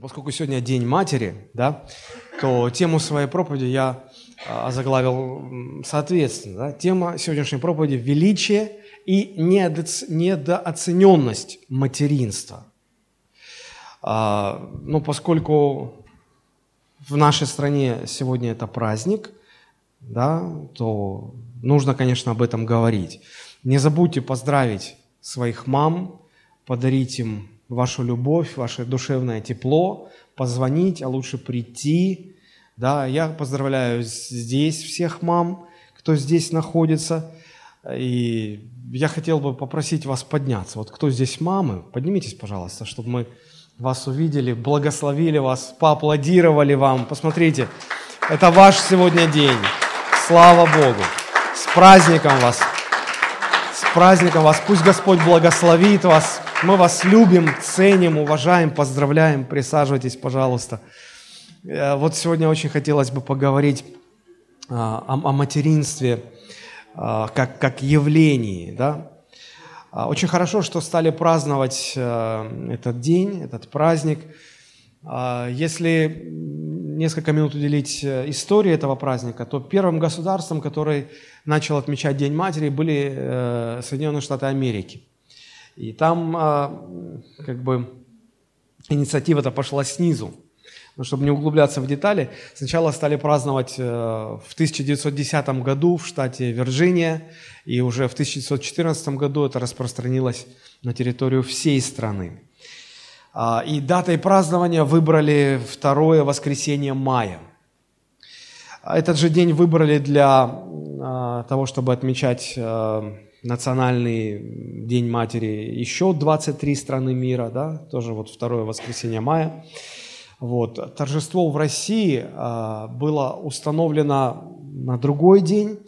Поскольку сегодня День матери, да, то тему своей проповеди я а, озаглавил соответственно. Да, тема сегодняшней проповеди – величие и недооцененность материнства. А, ну, поскольку в нашей стране сегодня это праздник, да, то нужно, конечно, об этом говорить. Не забудьте поздравить своих мам, подарить им вашу любовь, ваше душевное тепло, позвонить, а лучше прийти. Да, я поздравляю здесь всех мам, кто здесь находится. И я хотел бы попросить вас подняться. Вот кто здесь мамы, поднимитесь, пожалуйста, чтобы мы вас увидели, благословили вас, поаплодировали вам. Посмотрите, это ваш сегодня день. Слава Богу. С праздником вас. Праздником вас. Пусть Господь благословит вас. Мы вас любим, ценим, уважаем, поздравляем. Присаживайтесь, пожалуйста. Э, вот сегодня очень хотелось бы поговорить а, о, о материнстве а, как, как явлении. Да? А, очень хорошо, что стали праздновать э, этот день, этот праздник. Если несколько минут уделить э, истории этого праздника, то первым государством, который начал отмечать День матери, были Соединенные Штаты Америки. И там а, как бы инициатива-то пошла снизу. Но чтобы не углубляться в детали, сначала стали праздновать э, в 1910 году в штате Вирджиния, и уже в 1914 году это распространилось на территорию всей страны. А, и датой празднования выбрали второе воскресенье мая. Этот же день выбрали для а, того, чтобы отмечать э, национальный День матери еще 23 страны мира, да, тоже вот второе воскресенье мая. Вот. Торжество в России а, было установлено на другой день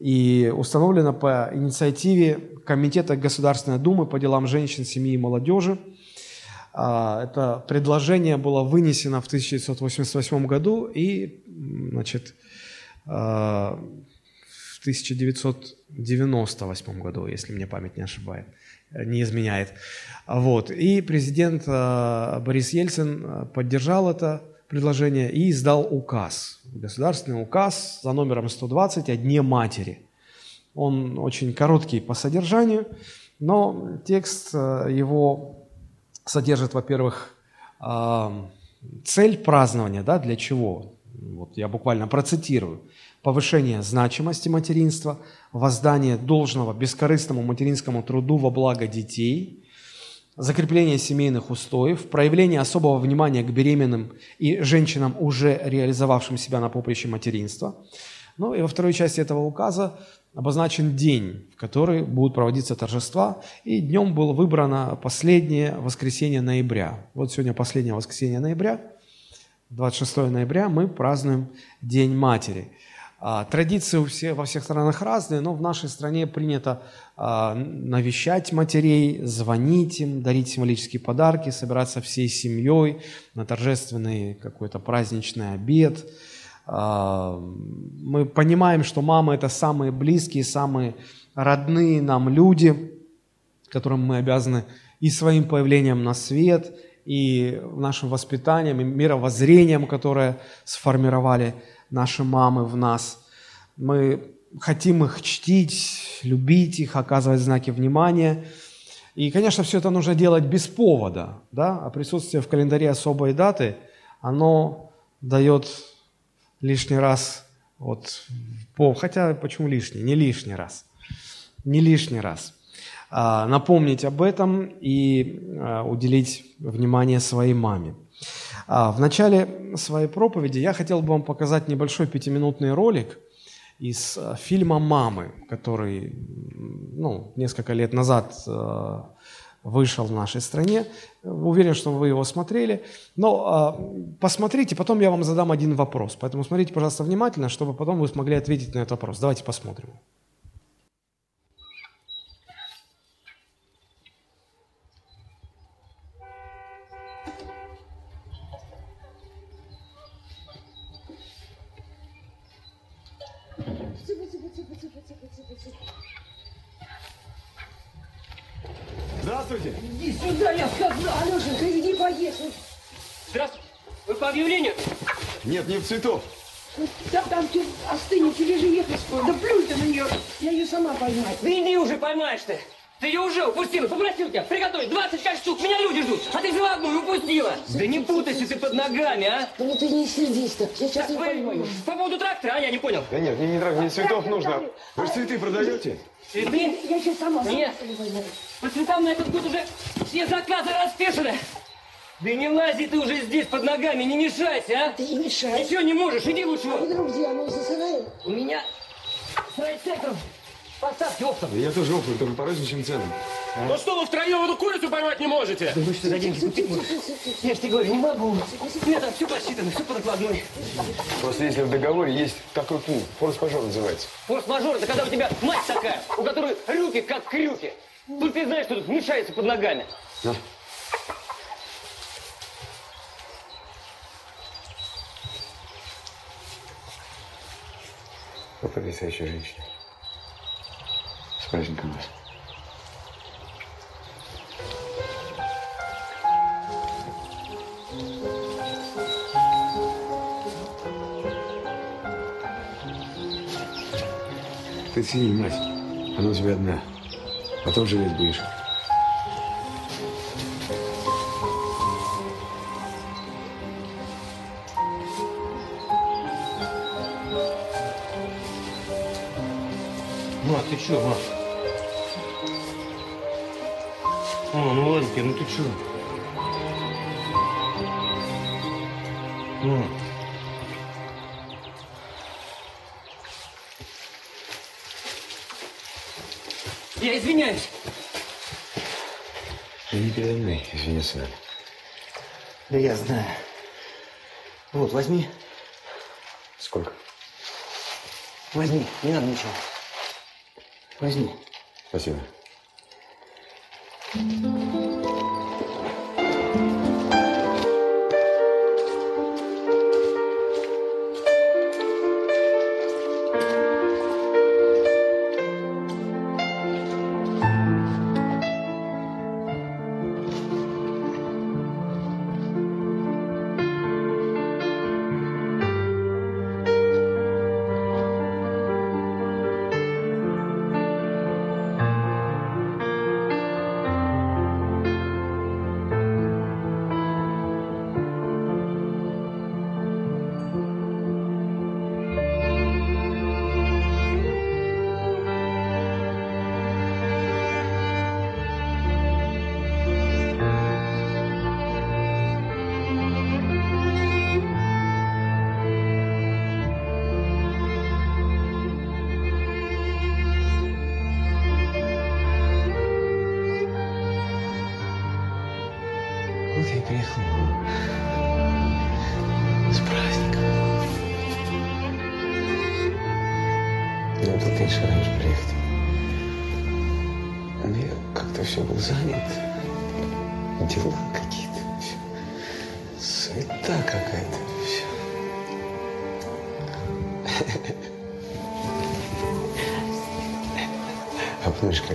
и установлено по инициативе Комитета Государственной Думы по делам женщин, семьи и молодежи. А, это предложение было вынесено в 1988 году и значит, а, в 1998 году, если мне память не ошибает, не изменяет. Вот. И президент э, Борис Ельцин поддержал это предложение и издал указ, государственный указ за номером 120 о Дне матери. Он очень короткий по содержанию, но текст его содержит, во-первых, цель празднования, да, для чего? Вот я буквально процитирую повышение значимости материнства, воздание должного бескорыстному материнскому труду во благо детей, закрепление семейных устоев, проявление особого внимания к беременным и женщинам, уже реализовавшим себя на поприще материнства. Ну и во второй части этого указа обозначен день, в который будут проводиться торжества, и днем было выбрано последнее воскресенье ноября. Вот сегодня последнее воскресенье ноября, 26 ноября мы празднуем День Матери – а, традиции у всех, во всех странах разные, но в нашей стране принято а, навещать матерей, звонить им, дарить символические подарки, собираться всей семьей на торжественный какой-то праздничный обед. А, мы понимаем, что мамы – это самые близкие, самые родные нам люди, которым мы обязаны и своим появлением на свет, и нашим воспитанием, и мировоззрением, которое сформировали – наши мамы в нас. Мы хотим их чтить, любить их, оказывать знаки внимания. И, конечно, все это нужно делать без повода, да, а присутствие в календаре особой даты, оно дает лишний раз, вот, хотя почему лишний, не лишний раз, не лишний раз, а, напомнить об этом и а, уделить внимание своей маме. А, в начале своей проповеди я хотел бы вам показать небольшой пятиминутный ролик из э, фильма «Мамы», который ну, несколько лет назад э, вышел в нашей стране. Уверен, что вы его смотрели. Но э, посмотрите, потом я вам задам один вопрос. Поэтому смотрите, пожалуйста, внимательно, чтобы потом вы смогли ответить на этот вопрос. Давайте посмотрим. Здравствуйте. Иди сюда, я сказал. Алешенька, иди поешь. Здравствуйте. Вы по объявлению? Нет, не в цветов. Да там ты остынешь или же ехать скоро. Да плюнь ты на нее. Я ее сама поймаю. Да иди уже, поймаешь ты. Ты ее уже упустила. Попросил тебя приготовить 25 штук. Меня люди ждут. А ты взяла одну и упустила. Да не путайся ты под ногами, а. Ну ты не сердись-то. Я сейчас Так ее вы поймаю. по поводу трактора, а я не понял. Да нет, мне не нравится, мне цветов нужно. Вы же цветы продаете? Цветы? Я сейчас сама. Нет. По цветам на этот год уже все заказы распешены. Да не лази ты уже здесь под ногами, не мешайся, а. Ты не мешай. Ничего не можешь, иди лучше. А вдруг где? Мы засынаем? У меня с райцентром поставки оптом. Да я тоже опыт, только по розничным ценам. Ну что вы втроем эту курицу поймать не можете? Да вы что за деньги купить можешь? Я ж тебе говорю, не могу. Нет, там все посчитано, все по накладной. Просто если в договоре есть такой пункт, форс-мажор называется. Форс-мажор, это когда у тебя мать такая, у которой руки как крюки. Тут ты знаешь, что тут мешается под ногами. Вот потрясающая женщина. С праздником вас. Ты цени, мать. Она у тебя одна. Потом жалеть будешь. Ма, ты чё, ма? О, ну ладно, ну ты чё? Ма. Я извиняюсь. Не передо мной, извиниться надо. Да я знаю. Вот, возьми, Сколько? возьми, не надо ничего. Возьми. Спасибо. Вот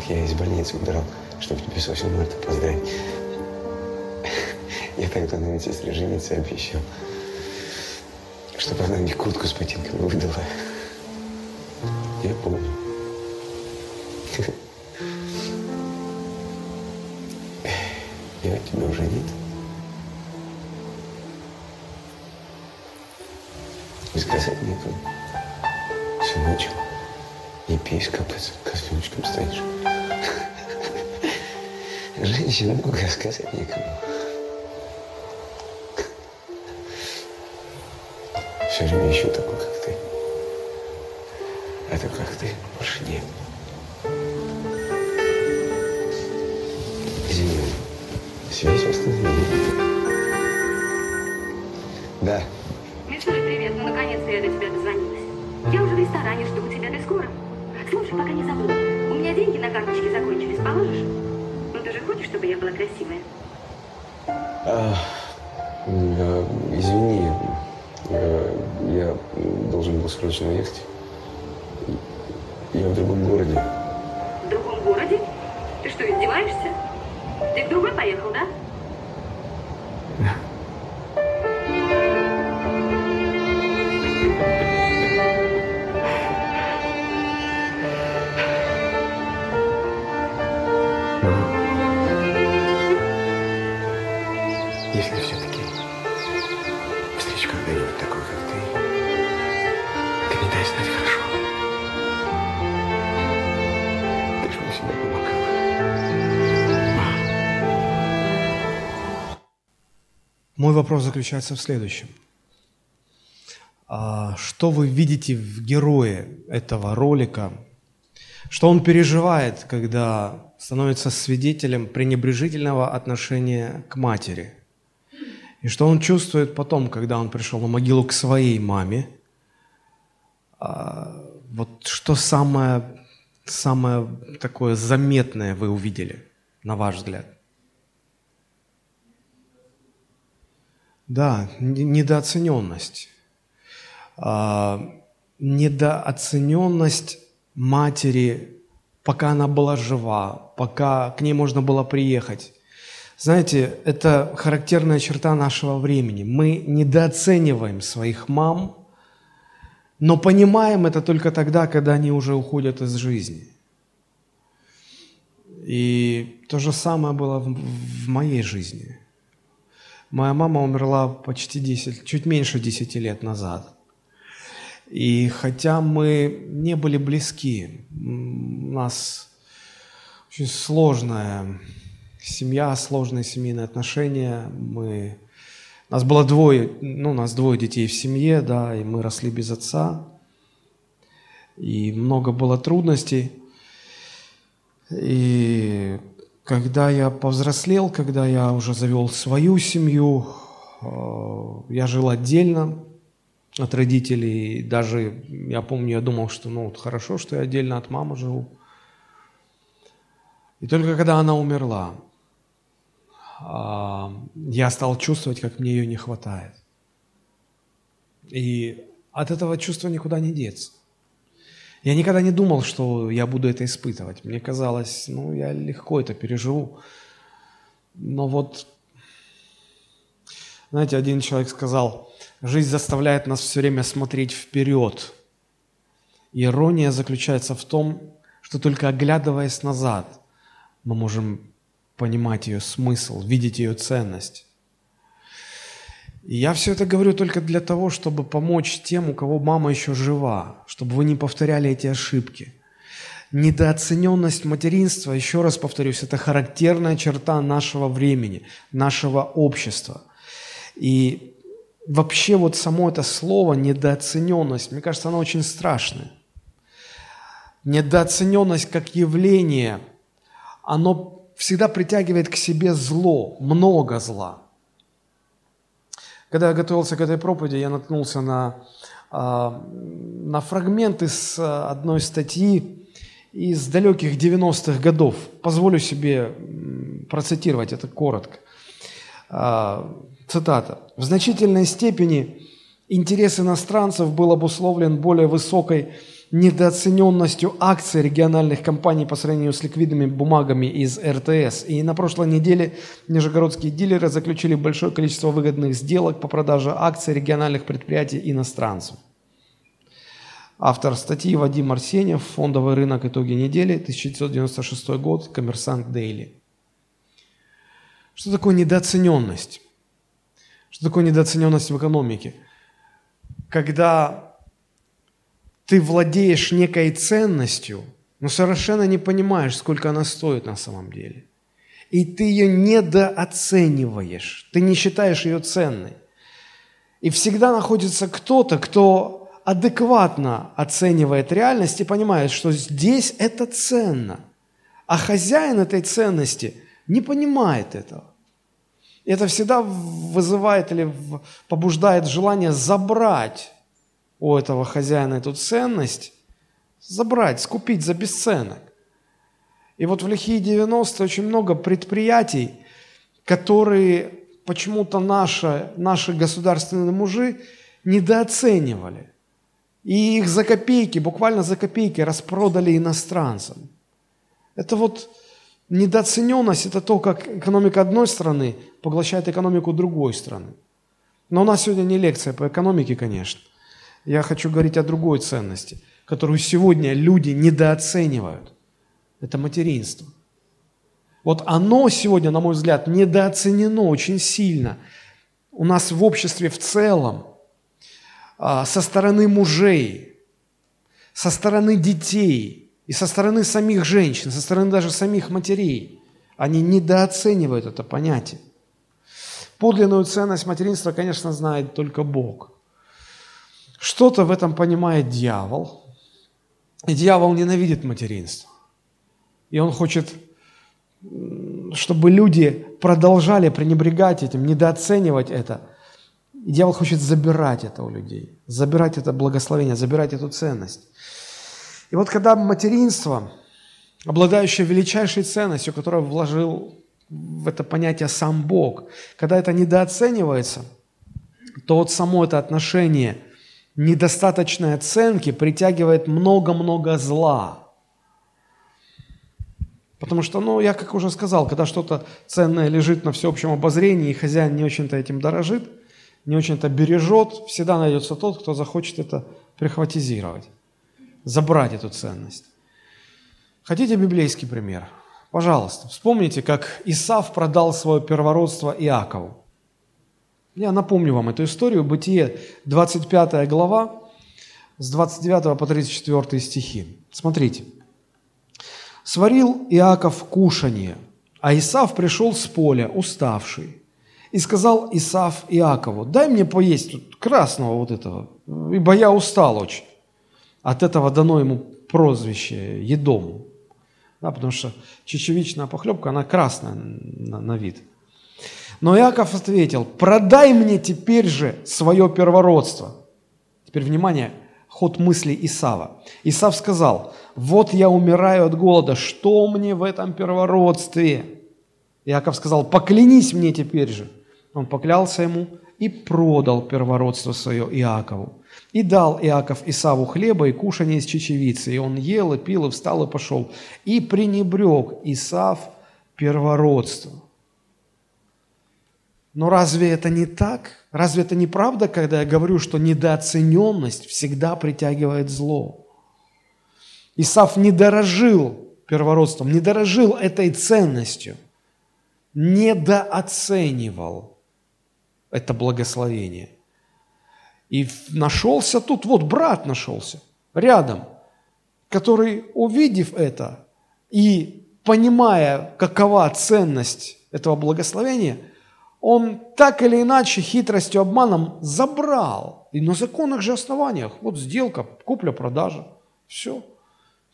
как я из больницы удрал, чтобы тебе с 8 марта поздравить? Я тогда на медсестре жениться обещал. Чтобы она мне куртку с ботинками выдала. Я помню. Я тебя уже нет. И сказать некому. Женщин много сказать некому. Все время ищу такой, Но если все-таки встречу когда-нибудь такую, как ты, ты мне дай знать хорошо. Ты же мне всегда помогал. Мой вопрос заключается в следующем. А, что вы видите в герое этого ролика? Что он переживает, когда становится свидетелем пренебрежительного отношения к матери? И что он чувствует потом, когда он пришел на могилу к своей маме? А, Вот что самое, самое такое заметное вы увидели, на ваш взгляд? Да, недооцененность. А, недооцененность матери, пока она была жива, пока к ней можно было приехать. Знаете, это характерная черта нашего времени. Мы недооцениваем своих мам, но понимаем это только тогда, когда они уже уходят из жизни. И то же самое было в, в моей жизни. Моя мама умерла почти 10, чуть меньше 10 лет назад. И хотя мы не были близки, у нас очень сложная семья, сложные семейные отношения. Мы, нас было двое, ну, у нас двое детей в семье, да, и мы росли без отца. И много было трудностей. И когда я повзрослел, когда я уже завел свою семью, э, я жил отдельно от родителей. Даже, я помню, я думал, что ну вот хорошо, что я отдельно от мамы живу. И только когда она умерла, а, я стал чувствовать, как мне ее не хватает. И от этого чувства никуда не деться. Я никогда не думал, что я буду это испытывать. Мне казалось, ну, я легко это переживу. Но вот, знаете, один человек сказал, жизнь заставляет нас все время смотреть вперед. Ирония заключается в том, что только оглядываясь назад, мы можем понимать ее смысл, видеть ее ценность. И я все это говорю только для того, чтобы помочь тем, у кого мама еще жива, чтобы вы не повторяли эти ошибки. Недооцененность материнства, еще раз повторюсь, это характерная черта нашего времени, нашего общества. И вообще вот само это слово недооцененность, мне кажется, оно очень страшное. Недооцененность как явление, оно всегда притягивает к себе зло, много зла. Когда я готовился к этой проповеди, я наткнулся на, а, на фрагмент из одной статьи из далеких 90-х годов. Позволю себе процитировать это коротко. А, Цитата. «В значительной степени интерес иностранцев был обусловлен более высокой недооцененностью акций региональных компаний по сравнению с ликвидными бумагами из РТС. И на прошлой неделе нижегородские дилеры заключили большое количество выгодных сделок по продаже акций региональных предприятий иностранцам. Автор статьи Вадим Арсеньев, фондовый рынок «Итоги недели», 1996 год, Коммерсант Дейли. Что такое недооцененность? Что такое недооцененность в экономике? Когда ты владеешь некой ценностью, но совершенно не понимаешь, сколько она стоит на самом деле. И ты ее недооцениваешь, ты не считаешь ее ценной. И всегда находится кто-то, кто адекватно оценивает реальность и понимает, что здесь это ценно. А хозяин этой ценности не понимает этого. Это всегда вызывает или побуждает желание забрать у этого хозяина эту ценность, забрать, скупить за бесценок. И вот в лихие 90-е очень много предприятий, которые почему-то наши, наши государственные мужи недооценивали. И их за копейки, буквально за копейки распродали иностранцам. Это вот недооцененность, это то, как экономика одной страны поглощает экономику другой страны. Но у нас сегодня не лекция по экономике, конечно. Я хочу говорить о другой ценности, которую сегодня люди недооценивают. Это материнство. Вот оно сегодня, на мой взгляд, недооценено очень сильно. У нас в обществе в целом а, со стороны мужей, со стороны детей и со стороны самих женщин, со стороны даже самих матерей. Они недооценивают это понятие. Подлинную ценность материнства, конечно, знает только Бог. Что-то в этом понимает дьявол. И дьявол ненавидит материнство. И он хочет, чтобы люди продолжали пренебрегать этим, недооценивать это. И дьявол хочет забирать это у людей, забирать это благословение, забирать эту ценность. И вот когда материнство, обладающее величайшей ценностью, которое вложил в это понятие сам Бог, когда это недооценивается, то вот само это отношение недостаточной оценки притягивает много-много зла – Потому что, ну, я как уже сказал, когда что-то ценное лежит на всеобщем обозрении, и хозяин не очень-то этим дорожит, не очень-то бережет, всегда найдется тот, кто захочет это прихватизировать, забрать эту ценность. Хотите библейский пример? Пожалуйста, вспомните, как Исав продал свое первородство Иакову. Я напомню вам эту историю. Бытие, 25 глава, с 29 по 34 стихи. Смотрите. Сварил Иаков кушанье, а Исав пришел с поля, уставший. И сказал Исав Иакову, дай мне поесть тут красного вот этого, ибо я устал очень. От этого дано ему прозвище Едом. Да, потому что чечевичная похлебка, она красная на, на вид. Но Иаков ответил, продай мне теперь же свое первородство. Теперь внимание, ход мысли Исава. Исав сказал, вот я умираю от голода, что мне в этом первородстве? Иаков сказал, поклянись мне теперь же. Он поклялся ему и продал первородство свое Иакову. И дал Иаков Исаву хлеба и кушание из чечевицы. И он ел и пил, и встал и пошел. И пренебрег Исав первородством. Но разве это не так? Разве это не правда, когда я говорю, что недооцененность всегда притягивает зло? Исаф не дорожил первородством, не дорожил этой ценностью, недооценивал это благословение. И нашелся тут, вот брат нашелся, рядом, который, увидев это и понимая, какова ценность этого благословения – он так или иначе хитростью, обманом забрал. И на законных же основаниях. Вот сделка, купля-продажа. Все.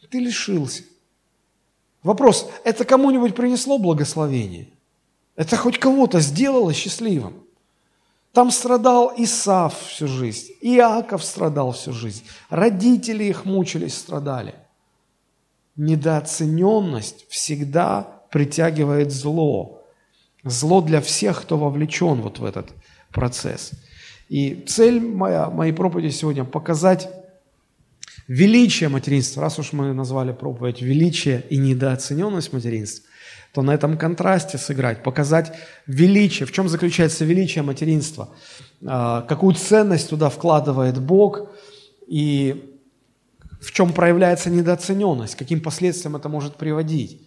Ты лишился. Вопрос, это кому-нибудь принесло благословение? Это хоть кого-то сделало счастливым? Там страдал Исав всю жизнь, Иаков страдал всю жизнь, родители их мучились, страдали. Недооцененность всегда притягивает зло. Зло для всех, кто вовлечен вот в этот процесс. И цель моя, моей проповеди сегодня – показать величие материнства. Раз уж мы назвали проповедь «Величие и недооцененность материнства», то на этом контрасте сыграть, показать величие, в чем заключается величие материнства, а, какую ценность туда вкладывает Бог и в чем проявляется недооцененность, каким последствиям это может приводить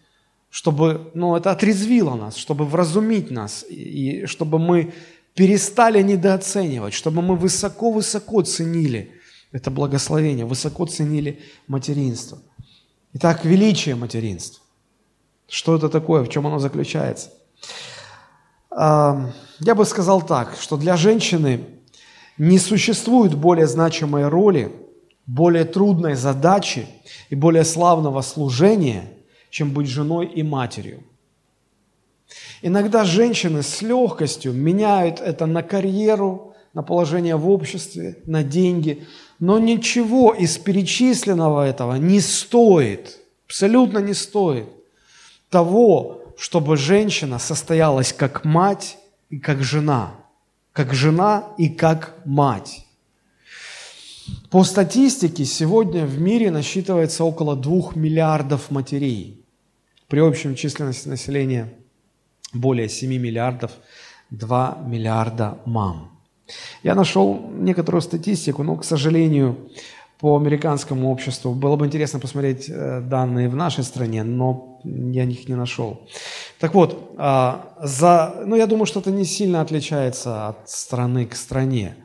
чтобы ну, это отрезвило нас, чтобы вразумить нас, и чтобы мы перестали недооценивать, чтобы мы высоко-высоко ценили это благословение, высоко ценили материнство. Итак, величие материнства. Что это такое, в чем оно заключается? Я бы сказал так, что для женщины не существует более значимой роли, более трудной задачи и более славного служения – чем быть женой и матерью. Иногда женщины с легкостью меняют это на карьеру, на положение в обществе, на деньги, но ничего из перечисленного этого не стоит, абсолютно не стоит того, чтобы женщина состоялась как мать и как жена, как жена и как мать. По статистике сегодня в мире насчитывается около двух миллиардов матерей – при общем численности населения более 7 миллиардов, 2 миллиарда мам. Я нашел некоторую статистику, но, к сожалению, по американскому обществу. Было бы интересно посмотреть э, данные в нашей стране, но я их не нашел. Так вот, а, за, ну, я думаю, что это не сильно отличается от страны к стране.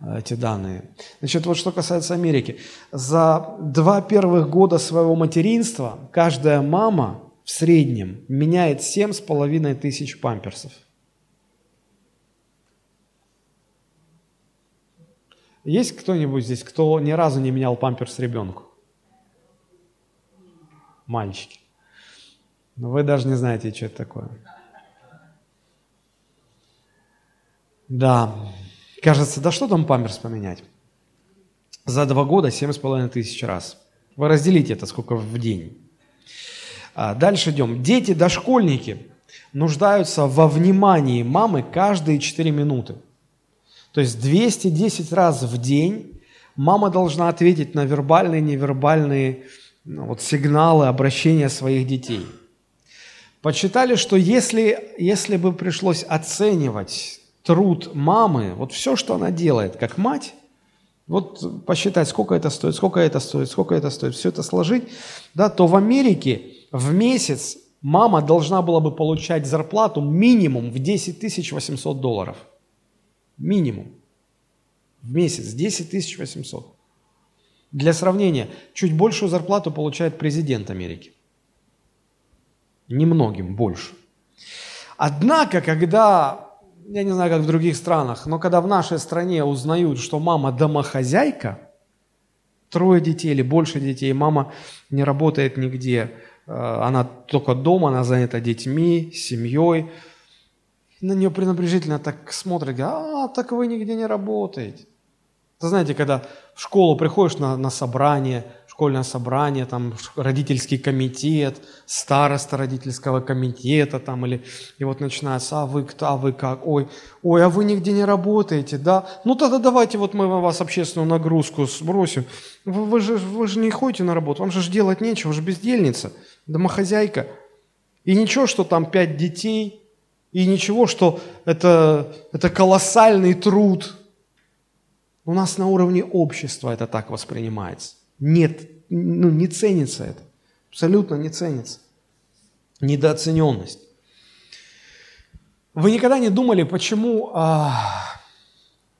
э, эти данные. Значит, вот что касается Америки. За два первых года своего материнства каждая мама в среднем меняет семь с половиной тысяч памперсов. Есть кто-нибудь здесь, кто ни разу не менял памперс ребенку? Мальчики. Но вы даже не знаете, что это такое. Да, кажется, да что там памперс поменять? За два года семь с половиной тысяч раз. Вы разделите это сколько в день. А дальше идем. Дети, дошкольники нуждаются во внимании мамы каждые 4 минуты. То есть 210 раз в день мама должна ответить на вербальные, невербальные ну, вот, сигналы обращения своих детей. Подсчитали, что если, если бы пришлось оценивать труд мамы, вот все, что она делает, как мать, вот посчитать, сколько это стоит, сколько это стоит, сколько это стоит, все это сложить, да, то в Америке в месяц мама должна была бы получать зарплату минимум в 10 800 долларов. Минимум. В месяц 10 800. Для сравнения, чуть большую зарплату получает президент Америки. Немногим больше. Однако, когда я не знаю, как в других странах, но когда в нашей стране узнают, что мама домохозяйка, трое детей или больше детей, мама не работает нигде, э, она только дома, она занята детьми, семьей, на нее пренебрежительно так смотрят, а, так вы нигде не работаете. Вы знаете, когда в школу приходишь на, на собрание, школьное собрание, там родительский комитет, староста родительского комитета, там, или, и вот начинается, а вы кто, а вы как, ой, ой, а вы нигде не работаете, да? Ну тогда давайте вот мы вас общественную нагрузку сбросим. Вы, вы, же, вы же не ходите на работу, вам же делать нечего, вы же бездельница, домохозяйка. И ничего, что там пять детей, и ничего, что это, это колоссальный труд. У нас на уровне общества это так воспринимается. Нет, ну, не ценится это. Абсолютно не ценится. Недооцененность. Вы никогда не думали, почему а,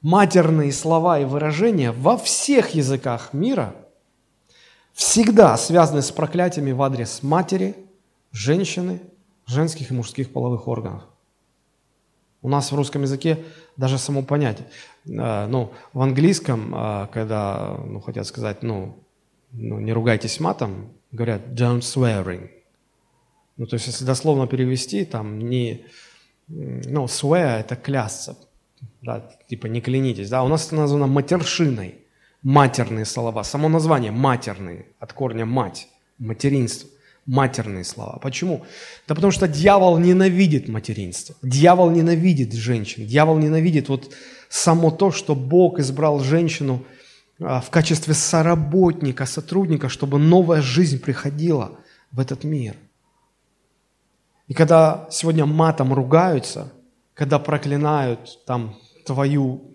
матерные слова и выражения во всех языках мира всегда связаны с проклятиями в адрес матери, женщины, женских и мужских половых органов? У нас в русском языке даже само понятие. А, ну, в английском, а, когда ну, хотят сказать, ну, ну, не ругайтесь матом, говорят don't swearing. Ну, то есть, если дословно перевести, там не, ну, swear – это клясться, да, типа не клянитесь, да, у нас это названо матершиной, матерные слова, само название матерные, от корня мать, материнство, матерные слова. Почему? Да потому что дьявол ненавидит материнство, дьявол ненавидит женщин, дьявол ненавидит вот само то, что Бог избрал женщину – а, в качестве соработника, сотрудника, чтобы новая жизнь приходила в этот мир. И когда сегодня матом ругаются, когда проклинают там твою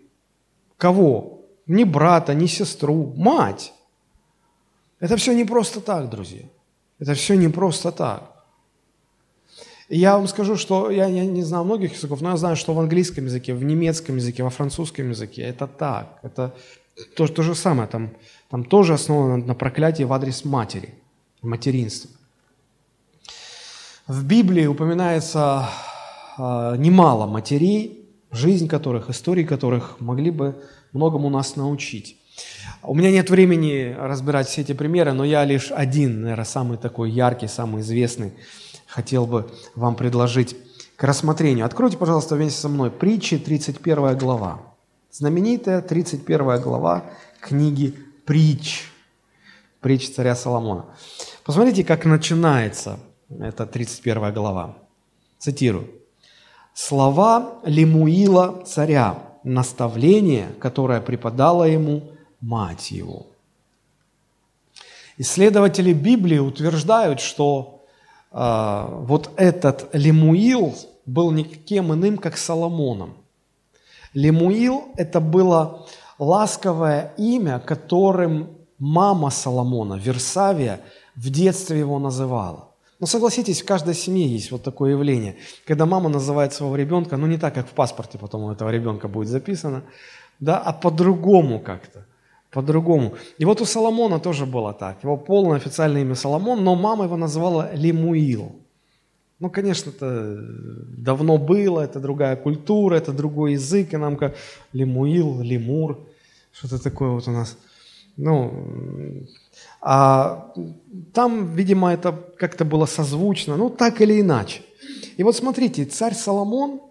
кого? Ни брата, ни сестру, мать. Это все не просто так, друзья. Это все не просто так. И я вам скажу, что я, я не знаю многих языков, но я знаю, что в английском языке, в немецком языке, во французском языке это так. Это, то, то же самое, там, там тоже основано на проклятии в адрес матери, материнства. В Библии упоминается э, немало матерей, жизнь которых, истории которых могли бы многому нас научить. У меня нет времени разбирать все эти примеры, но я лишь один, наверное, самый такой яркий, самый известный, хотел бы вам предложить к рассмотрению. Откройте, пожалуйста, вместе со мной притчи, 31 глава. Знаменитая 31 глава книги «Притч», «Притч царя Соломона». Посмотрите, как начинается эта 31 глава. Цитирую. «Слова Лемуила царя, наставление, которое преподала ему мать его». Исследователи Библии утверждают, что э, вот этот Лемуил был никем иным, как Соломоном. Лемуил – это было ласковое имя, которым мама Соломона, Версавия, в детстве его называла. Но согласитесь, в каждой семье есть вот такое явление, когда мама называет своего ребенка, ну не так, как в паспорте потом у этого ребенка будет записано, да, а по-другому как-то, по-другому. И вот у Соломона тоже было так. Его полное официальное имя Соломон, но мама его называла Лемуил. Ну, конечно, это давно было, это другая культура, это другой язык, и нам как Лемуил, Лемур, что-то такое вот у нас. Ну, а там, видимо, это как-то было созвучно, ну, так или иначе. И вот смотрите, царь Соломон,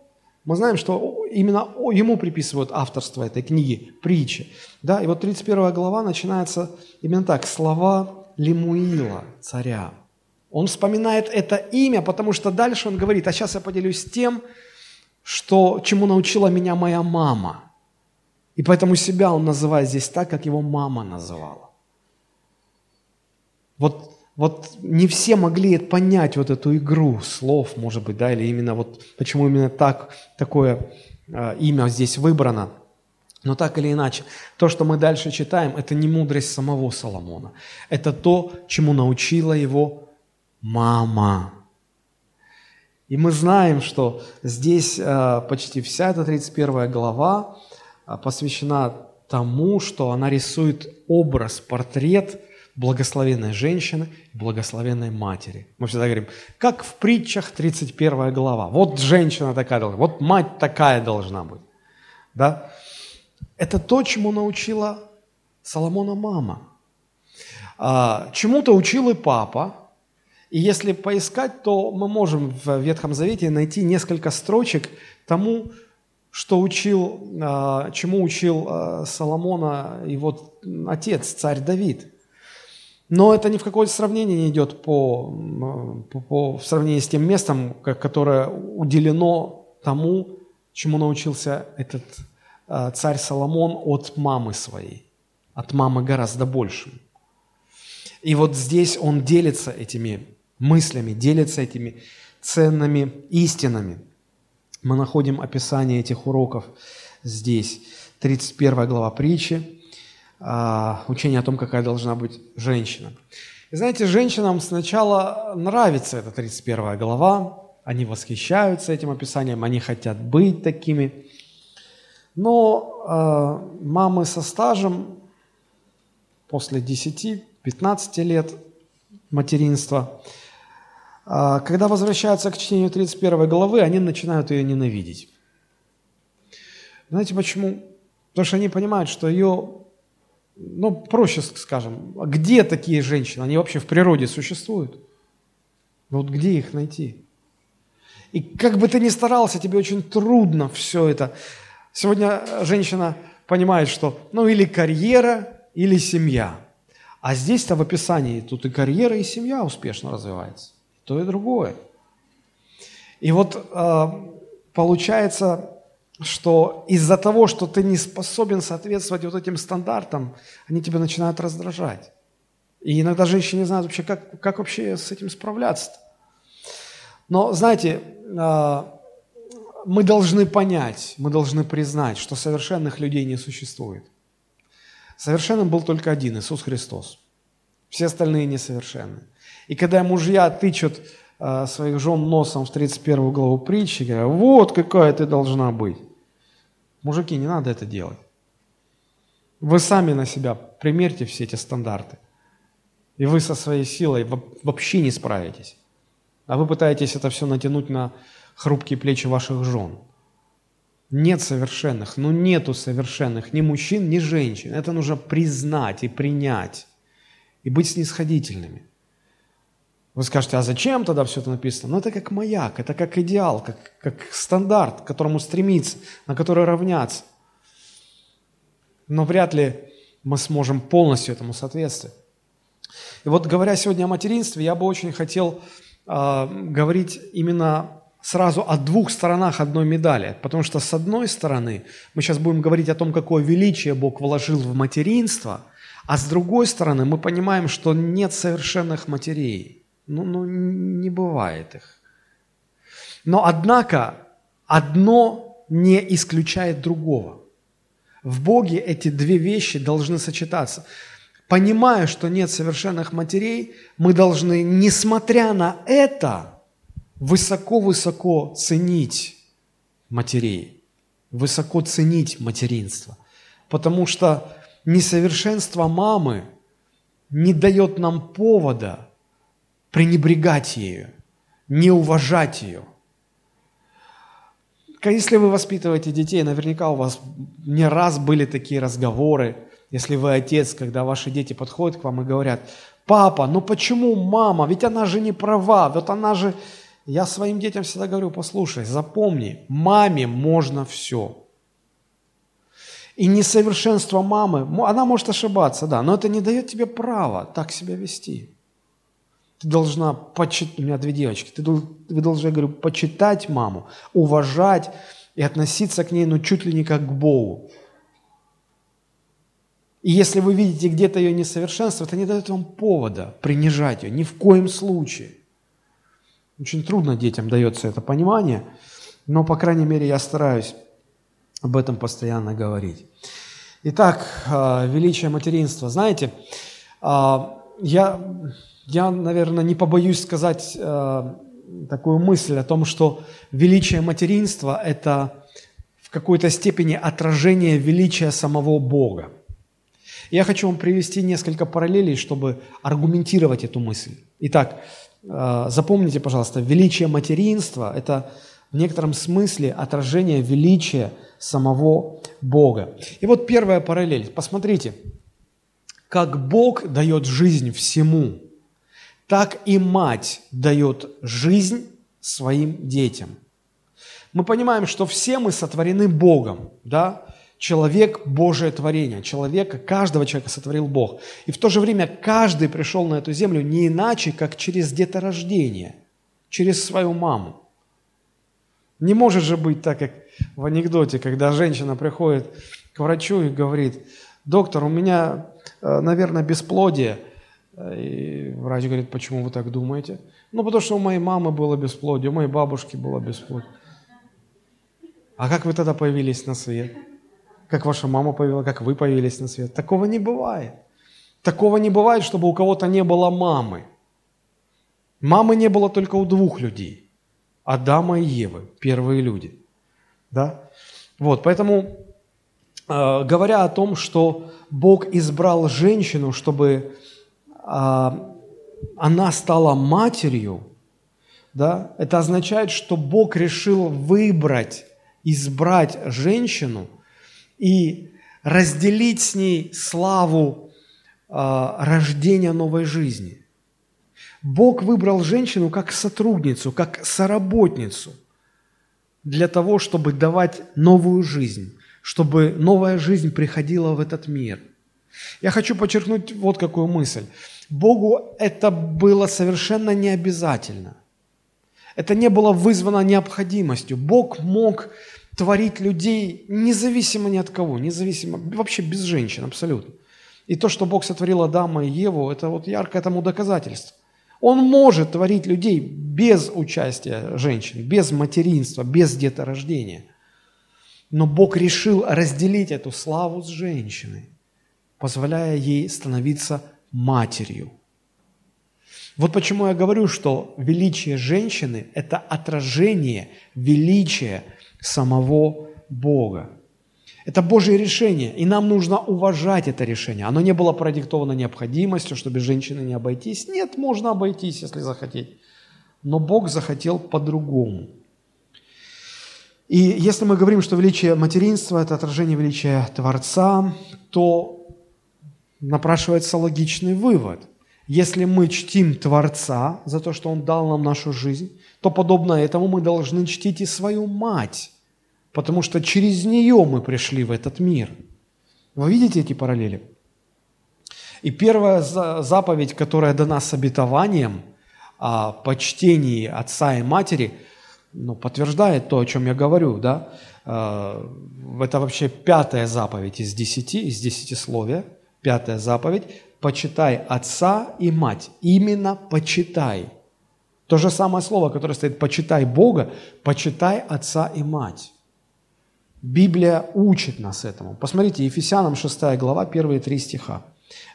мы знаем, что именно ему приписывают авторство этой книги, притчи. Да? И вот 31 глава начинается именно так, слова Лемуила, царя. Он вспоминает это имя, потому что дальше он говорит, а сейчас я поделюсь тем, что, чему научила меня моя мама. И поэтому себя он называет здесь так, как его мама называла. Вот, вот не все могли понять вот эту игру слов, может быть, да, или именно вот почему именно так, такое э, имя здесь выбрано. Но так или иначе, то, что мы дальше читаем, это не мудрость самого Соломона. Это то, чему научила его мама. И мы знаем, что здесь э, почти вся эта 31 глава э, посвящена тому, что она рисует образ, портрет благословенной женщины, благословенной матери. Мы всегда говорим, как в притчах 31 глава. Вот женщина такая должна, вот мать такая должна быть. Да? Это то, чему научила Соломона мама. А, чему-то учил и папа, и если поискать, то мы можем в Ветхом Завете найти несколько строчек тому, что учил, а, чему учил а, Соломона его отец, царь Давид. Но это ни в какое сравнение не идет по, по, по, в сравнении с тем местом, которое уделено тому, чему научился этот а, царь Соломон от мамы своей. От мамы гораздо большим. И вот здесь он делится этими мыслями, делится этими ценными истинами. Мы находим описание этих уроков здесь. 31 глава притчи, учение о том, какая должна быть женщина. И знаете, женщинам сначала нравится эта 31 глава, они восхищаются этим описанием, они хотят быть такими. Но э, мамы со стажем после 10-15 лет материнства – а, когда возвращаются к чтению 31 главы, они начинают ее ненавидеть. Знаете почему? Потому что они понимают, что ее, ну, проще скажем, где такие женщины? Они вообще в природе существуют? Вот где их найти? И как бы ты ни старался, тебе очень трудно все это. Сегодня женщина понимает, что ну или карьера, или семья. А здесь-то в описании тут и карьера, и семья успешно развивается то и другое. И вот э, получается, что из-за того, что ты не способен соответствовать вот этим стандартам, они тебя начинают раздражать. И иногда женщины не знают вообще, как, как вообще с этим справляться. -то. Но, знаете, э, мы должны понять, мы должны признать, что совершенных людей не существует. Совершенным был только один, Иисус Христос. Все остальные несовершенны. И когда мужья тычут э, своих жен носом в 31 главу притчи, говорят, вот какая ты должна быть. Мужики, не надо это делать. Вы сами на себя примерьте все эти стандарты. И вы со своей силой вообще не справитесь. А вы пытаетесь это все натянуть на хрупкие плечи ваших жен. Нет совершенных, ну нету совершенных ни мужчин, ни женщин. Это нужно признать и принять, и быть снисходительными. Вы скажете, а зачем тогда все это написано? Ну, это как маяк, это как идеал, как, как стандарт, к которому стремиться, на который равняться. Но вряд ли мы сможем полностью этому соответствовать. И вот говоря сегодня о материнстве, я бы очень хотел э, говорить именно сразу о двух сторонах одной медали. Потому что с одной стороны мы сейчас будем говорить о том, какое величие Бог вложил в материнство, а с другой стороны мы понимаем, что нет совершенных матерей – ну, ну не бывает их. Но однако одно не исключает другого. В Боге эти две вещи должны сочетаться. Понимая, что нет совершенных матерей, мы должны, несмотря на это, высоко-высоко ценить матерей, высоко ценить материнство. потому что несовершенство мамы не дает нам повода пренебрегать ею, не уважать ее. Если вы воспитываете детей, наверняка у вас не раз были такие разговоры, если вы отец, когда ваши дети подходят к вам и говорят, папа, ну почему мама, ведь она же не права, вот она же... Я своим детям всегда говорю, послушай, запомни, маме можно все. И несовершенство мамы, она может ошибаться, да, но это не дает тебе права так себя вести. Ты должна почитать, у меня две девочки, ты, вы должны, я говорю, почитать маму, уважать и относиться к ней, ну, чуть ли не как к Богу. И если вы видите где-то ее несовершенство, это не дает вам повода принижать ее, ни в коем случае. Очень трудно детям дается это понимание, но, по крайней мере, я стараюсь об этом постоянно говорить. Итак, а, величие материнства. Знаете, а, я, я, наверное, не побоюсь сказать а, такую мысль о том, что величие материнства – это в какой-то степени отражение величия самого Бога. Я хочу вам привести несколько параллелей, чтобы аргументировать эту мысль. Итак, э, запомните, пожалуйста, величие материнства – это в некотором смысле отражение величия самого Бога. И вот первая параллель. Посмотрите, как Бог дает жизнь всему, так и мать дает жизнь своим детям. Мы понимаем, что все мы сотворены Богом, да? Человек – Божие творение. Человека, каждого человека сотворил Бог. И в то же время каждый пришел на эту землю не иначе, как через деторождение, через свою маму. Не может же быть так, как в анекдоте, когда женщина приходит к врачу и говорит, доктор, у меня, э, наверное, бесплодие. И врач говорит, почему вы так думаете? Ну, потому что у моей мамы было бесплодие, у моей бабушки было бесплодие. А как вы тогда появились на свет? как ваша мама появилась, как вы появились на свет. Такого не бывает. Такого не бывает, чтобы у кого-то не было мамы. Мамы не было только у двух людей. Адама и Евы, первые люди. Да? Вот, поэтому, э, говоря о том, что Бог избрал женщину, чтобы она стала матерью, да, это означает, что Бог решил выбрать, избрать женщину – и разделить с ней славу э, рождения новой жизни. Бог выбрал женщину как сотрудницу, как соработницу для того, чтобы давать новую жизнь, чтобы новая жизнь приходила в этот мир. Я хочу подчеркнуть вот какую мысль. Богу это было совершенно не обязательно. Это не было вызвано необходимостью. Бог мог творить людей независимо ни от кого, независимо, вообще без женщин абсолютно. И то, что Бог сотворил Адама и Еву, это вот яркое тому доказательство. Он может творить людей без участия женщин, без материнства, без деторождения. Но Бог решил разделить эту славу с женщиной, позволяя ей становиться матерью. Вот почему я говорю, что величие женщины – это отражение величия самого Бога. Это Божье решение, и нам нужно уважать это решение. Оно не было продиктовано необходимостью, чтобы женщины не обойтись. Нет, можно обойтись, если захотеть. Но Бог захотел по-другому. И если мы говорим, что величие материнства – это отражение величия Творца, то напрашивается логичный вывод. Если мы чтим Творца за то, что Он дал нам нашу жизнь, то подобно этому мы должны чтить и свою мать, потому что через нее мы пришли в этот мир. Вы видите эти параллели? И первая заповедь, которая дана с обетованием о почтении отца и матери, ну, подтверждает то, о чем я говорю, да? А, это вообще пятая заповедь из десяти, из десятисловия, пятая заповедь. Почитай отца и мать. Именно почитай – то же самое слово, которое стоит «почитай Бога», «почитай отца и мать». Библия учит нас этому. Посмотрите, Ефесянам 6 глава, первые три стиха.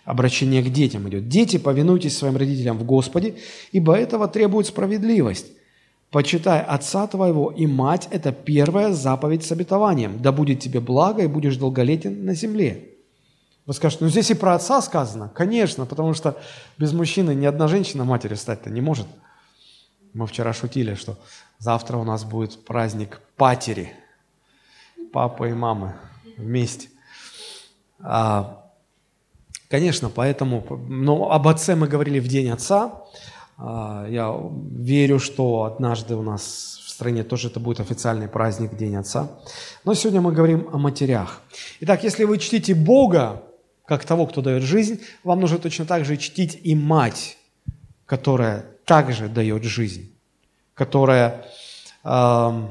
Обращение к детям идет. «Дети, повинуйтесь своим родителям в Господе, ибо этого требует справедливость. Почитай отца твоего и мать – это первая заповедь с обетованием. Да будет тебе благо, и будешь долголетен на земле. Вы скажете, ну здесь и про отца сказано. Конечно, потому что без мужчины ни одна женщина матерью стать-то не может. Мы вчера шутили, что завтра у нас будет праздник патери. Папа и мамы вместе. А, конечно, поэтому, но об отце мы говорили в день отца. А, я верю, что однажды у нас в стране тоже это будет официальный праздник День Отца. Но сегодня мы говорим о матерях. Итак, если вы чтите Бога, как того, кто дает жизнь, вам нужно точно так же чтить и мать, которая также дает жизнь, которая, э,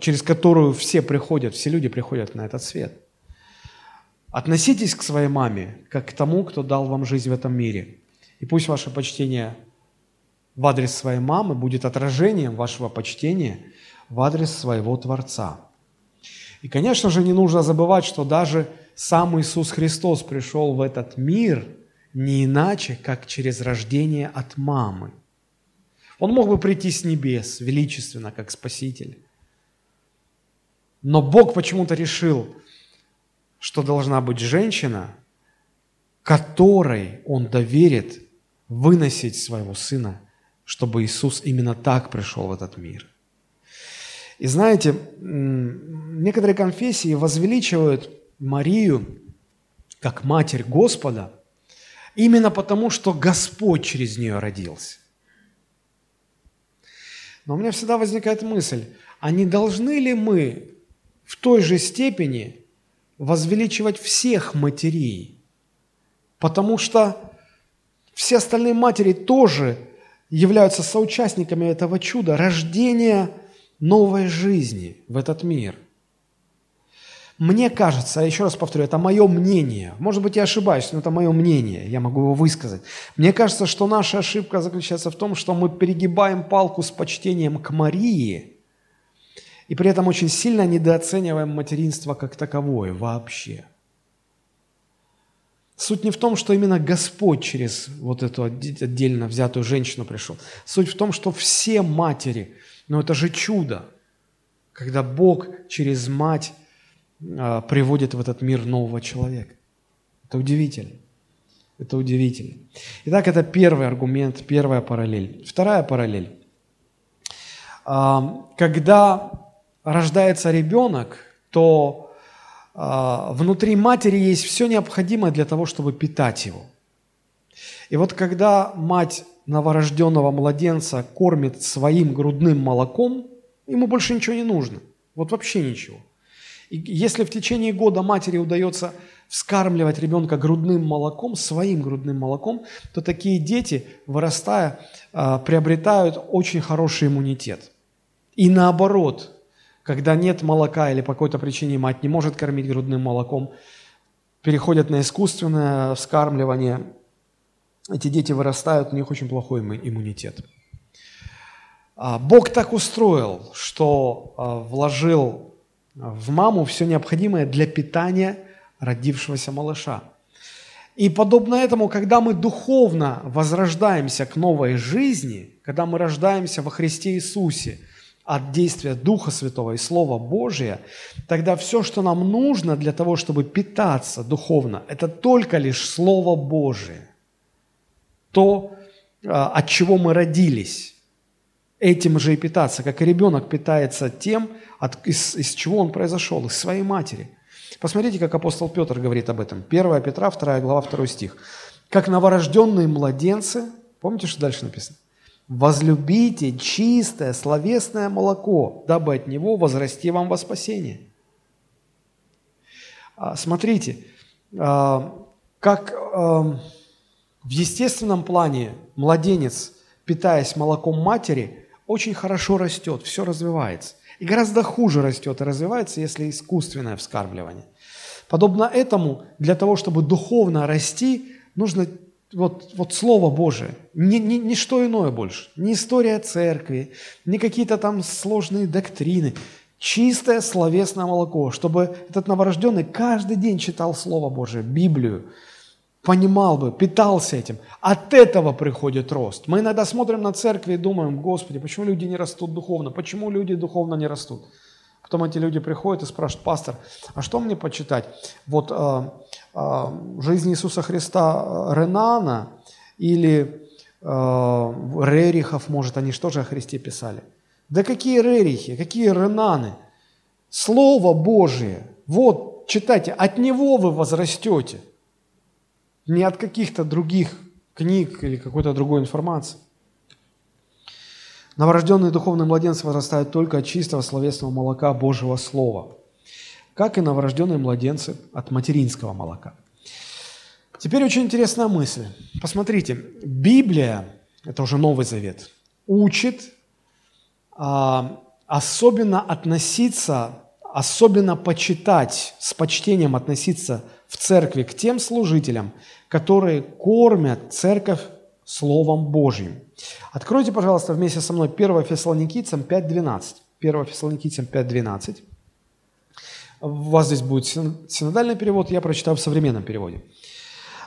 через которую все приходят, все люди приходят на этот свет. Относитесь к своей маме, как к тому, кто дал вам жизнь в этом мире. И пусть ваше почтение в адрес своей мамы будет отражением вашего почтения в адрес своего Творца. И, конечно же, не нужно забывать, что даже сам Иисус Христос пришел в этот мир не иначе, как через рождение от мамы. Он мог бы прийти с небес величественно, как Спаситель. Но Бог почему-то решил, что должна быть женщина, которой Он доверит выносить своего Сына, чтобы Иисус именно так пришел в этот мир. И знаете, некоторые конфессии возвеличивают Марию как Матерь Господа именно потому, что Господь через нее родился. Но у меня всегда возникает мысль, а не должны ли мы в той же степени возвеличивать всех матерей? Потому что все остальные матери тоже являются соучастниками этого чуда, рождения новой жизни в этот мир. Мне кажется, еще раз повторю, это мое мнение. Может быть, я ошибаюсь, но это мое мнение, я могу его высказать. Мне кажется, что наша ошибка заключается в том, что мы перегибаем палку с почтением к Марии, и при этом очень сильно недооцениваем материнство как таковое вообще – Суть не в том, что именно Господь через вот эту отдельно взятую женщину пришел. Суть в том, что все матери, но это же чудо, когда Бог через мать приводит в этот мир нового человека. Это удивительно. Это удивительно. Итак, это первый аргумент, первая параллель. Вторая параллель. А, когда рождается ребенок, то а, внутри матери есть все необходимое для того, чтобы питать его. И вот когда мать новорожденного младенца кормит своим грудным молоком, ему больше ничего не нужно. Вот вообще ничего. И если в течение года матери удается вскармливать ребенка грудным молоком, своим грудным молоком, то такие дети, вырастая, а, приобретают очень хороший иммунитет. И наоборот, когда нет молока или по какой-то причине мать не может кормить грудным молоком, переходят на искусственное вскармливание, эти дети вырастают, у них очень плохой иммунитет. А, Бог так устроил, что а, вложил в маму все необходимое для питания родившегося малыша. И подобно этому, когда мы духовно возрождаемся к новой жизни, когда мы рождаемся во Христе Иисусе – от действия Духа Святого и Слова Божия, тогда все, что нам нужно для того, чтобы питаться духовно, это только лишь Слово Божие. То, а, от чего мы родились. Этим же и питаться, как и ребенок питается тем, от, из, из чего он произошел, из своей матери. Посмотрите, как апостол Петр говорит об этом. 1 Петра, 2 глава, 2 стих. «Как новорожденные младенцы...» Помните, что дальше написано? возлюбите чистое словесное молоко, дабы от него возрасти вам во спасение. А, смотрите, а, как а, в естественном плане младенец, питаясь молоком матери, очень хорошо растет, все развивается. И гораздо хуже растет и развивается, если искусственное вскармливание. Подобно этому, для того, чтобы духовно расти, нужно вот, вот Слово Божие, ни, ни, что иное больше, не история церкви, не какие-то там сложные доктрины, чистое словесное молоко, чтобы этот новорожденный каждый день читал Слово Божие, Библию, понимал бы, питался этим. От этого приходит рост. Мы иногда смотрим на церкви и думаем, Господи, почему люди не растут духовно? Почему люди духовно не растут? Потом эти люди приходят и спрашивают, пастор, а что мне почитать? Вот э, э, жизнь Иисуса Христа э, Ренана или э, Рерихов, может, они что же о Христе писали? Да какие Рерихи, какие Ренаны? Слово Божие, вот, читайте, от него вы возрастете – не от каких-то других книг или какой-то другой информации. Новорожденные духовные младенцы возрастают только от чистого словесного молока Божьего Слова, как и новорожденные младенцы от материнского молока. Теперь очень интересная мысль. Посмотрите, Библия, это уже Новый Завет, учит а, особенно относиться, особенно почитать, с почтением относиться в церкви к тем служителям, которые кормят церковь Словом Божьим. Откройте, пожалуйста, вместе со мной 1 Фессалоникийцам 5.12. 1 Фессалоникийцам 5.12. У вас здесь будет синодальный перевод, я прочитаю в современном переводе.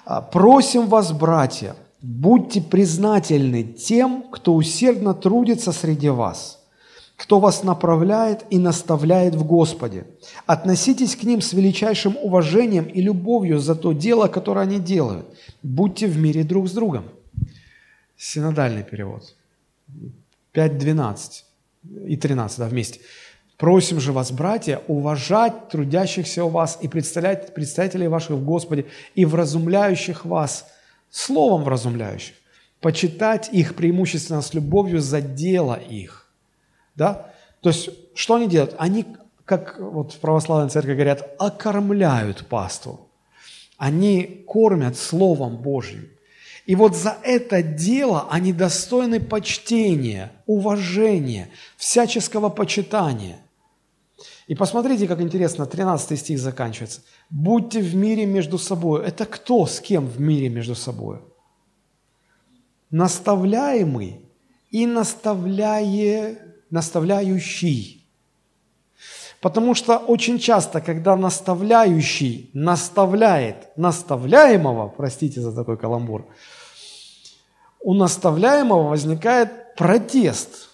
«А, «Просим вас, братья, будьте признательны тем, кто усердно трудится среди вас» кто вас направляет и наставляет в Господе. Относитесь к ним с величайшим уважением и любовью за то дело, которое они делают. Будьте в мире друг с другом. Синодальный перевод. 5.12 и 13, да, вместе. Просим же вас, братья, уважать трудящихся у вас и представлять представителей ваших в Господе и вразумляющих вас, словом вразумляющих, почитать их преимущественно с любовью за дело их да? То есть, что они делают? Они, как вот в православной церкви говорят, окормляют паству. Они кормят Словом Божьим. И вот за это дело они достойны почтения, уважения, всяческого почитания. И посмотрите, как интересно, 13 стих заканчивается. «Будьте в мире между собой». Это кто с кем в мире между собой? Наставляемый и наставляе наставляющий. Потому что очень часто, когда наставляющий наставляет наставляемого, простите за такой каламбур, у наставляемого возникает протест.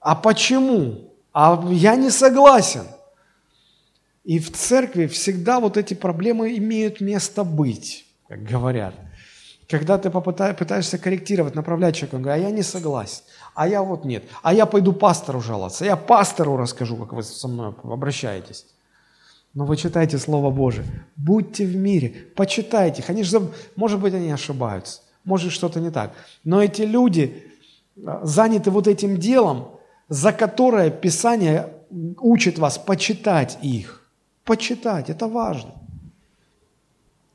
А почему? А я не согласен. И в церкви всегда вот эти проблемы имеют место быть, как говорят. Когда ты пытаешься корректировать, направлять человека, он говорит, а я не согласен а я вот нет. А я пойду пастору жаловаться, я пастору расскажу, как вы со мной обращаетесь. Но вы читайте Слово Божие. Будьте в мире, почитайте их. Они же, может быть, они ошибаются, может что-то не так. Но эти люди а, заняты вот этим делом, за которое Писание учит вас почитать их. Почитать, это важно.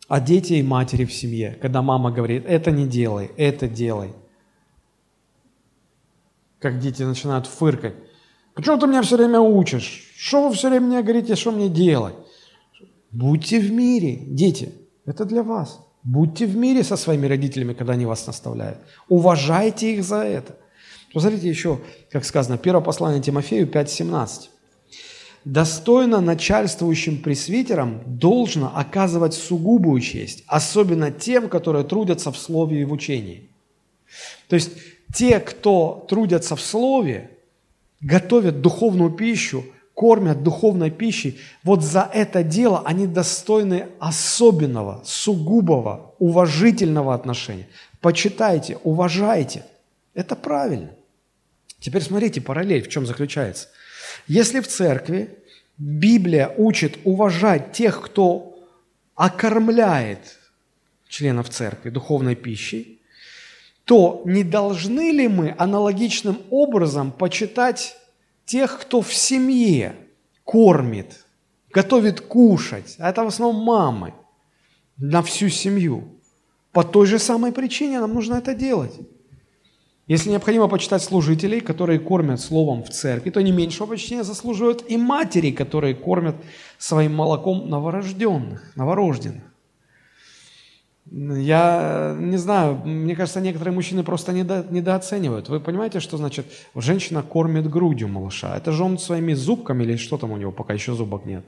А дети и матери в семье, когда мама говорит, это не делай, это делай – как дети начинают фыркать. Почему ты меня все время учишь? Что вы все время мне говорите, что мне делать? Будьте в мире, дети. Это для вас. Будьте в мире со своими родителями, когда они вас наставляют. Уважайте их за это. Посмотрите еще, как сказано, первое послание Тимофею 5.17. Достойно начальствующим пресвитерам должно оказывать сугубую честь, особенно тем, которые трудятся в слове и в учении. То есть те, кто трудятся в Слове, готовят духовную пищу, кормят духовной пищей, вот за это дело они достойны особенного, сугубого, уважительного отношения. Почитайте, уважайте. Это правильно. Теперь смотрите, параллель в чем заключается. Если в церкви Библия учит уважать тех, кто окормляет членов церкви духовной пищей, то не должны ли мы аналогичным образом почитать тех, кто в семье кормит, готовит кушать, а это в основном мамы, на всю семью. По той же самой причине нам нужно это делать. Если необходимо почитать служителей, которые кормят словом в церкви, то не меньшего почтения заслуживают и матери, которые кормят своим молоком новорожденных, новорожденных. Я не знаю, мне кажется, некоторые мужчины просто недо, недооценивают. Вы понимаете, что значит женщина кормит грудью малыша? Это же он своими зубками или что там у него, пока еще зубок нет.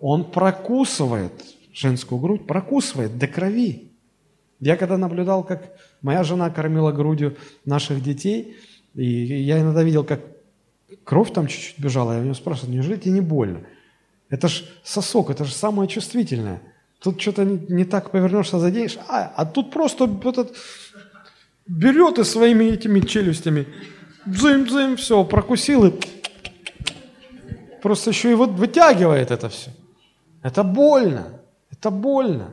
Он прокусывает женскую грудь, прокусывает до крови. Я когда наблюдал, как моя жена кормила грудью наших детей, и я иногда видел, как кровь там чуть-чуть бежала, я у нее спрашивал, неужели тебе не больно? Это ж сосок, это же самое чувствительное. Тут что-то не, не так повернешься, заденешь, а, а тут просто этот берет и своими этими челюстями, дзым-дзым, все, прокусил и просто еще и вот вытягивает это все. Это больно, это больно.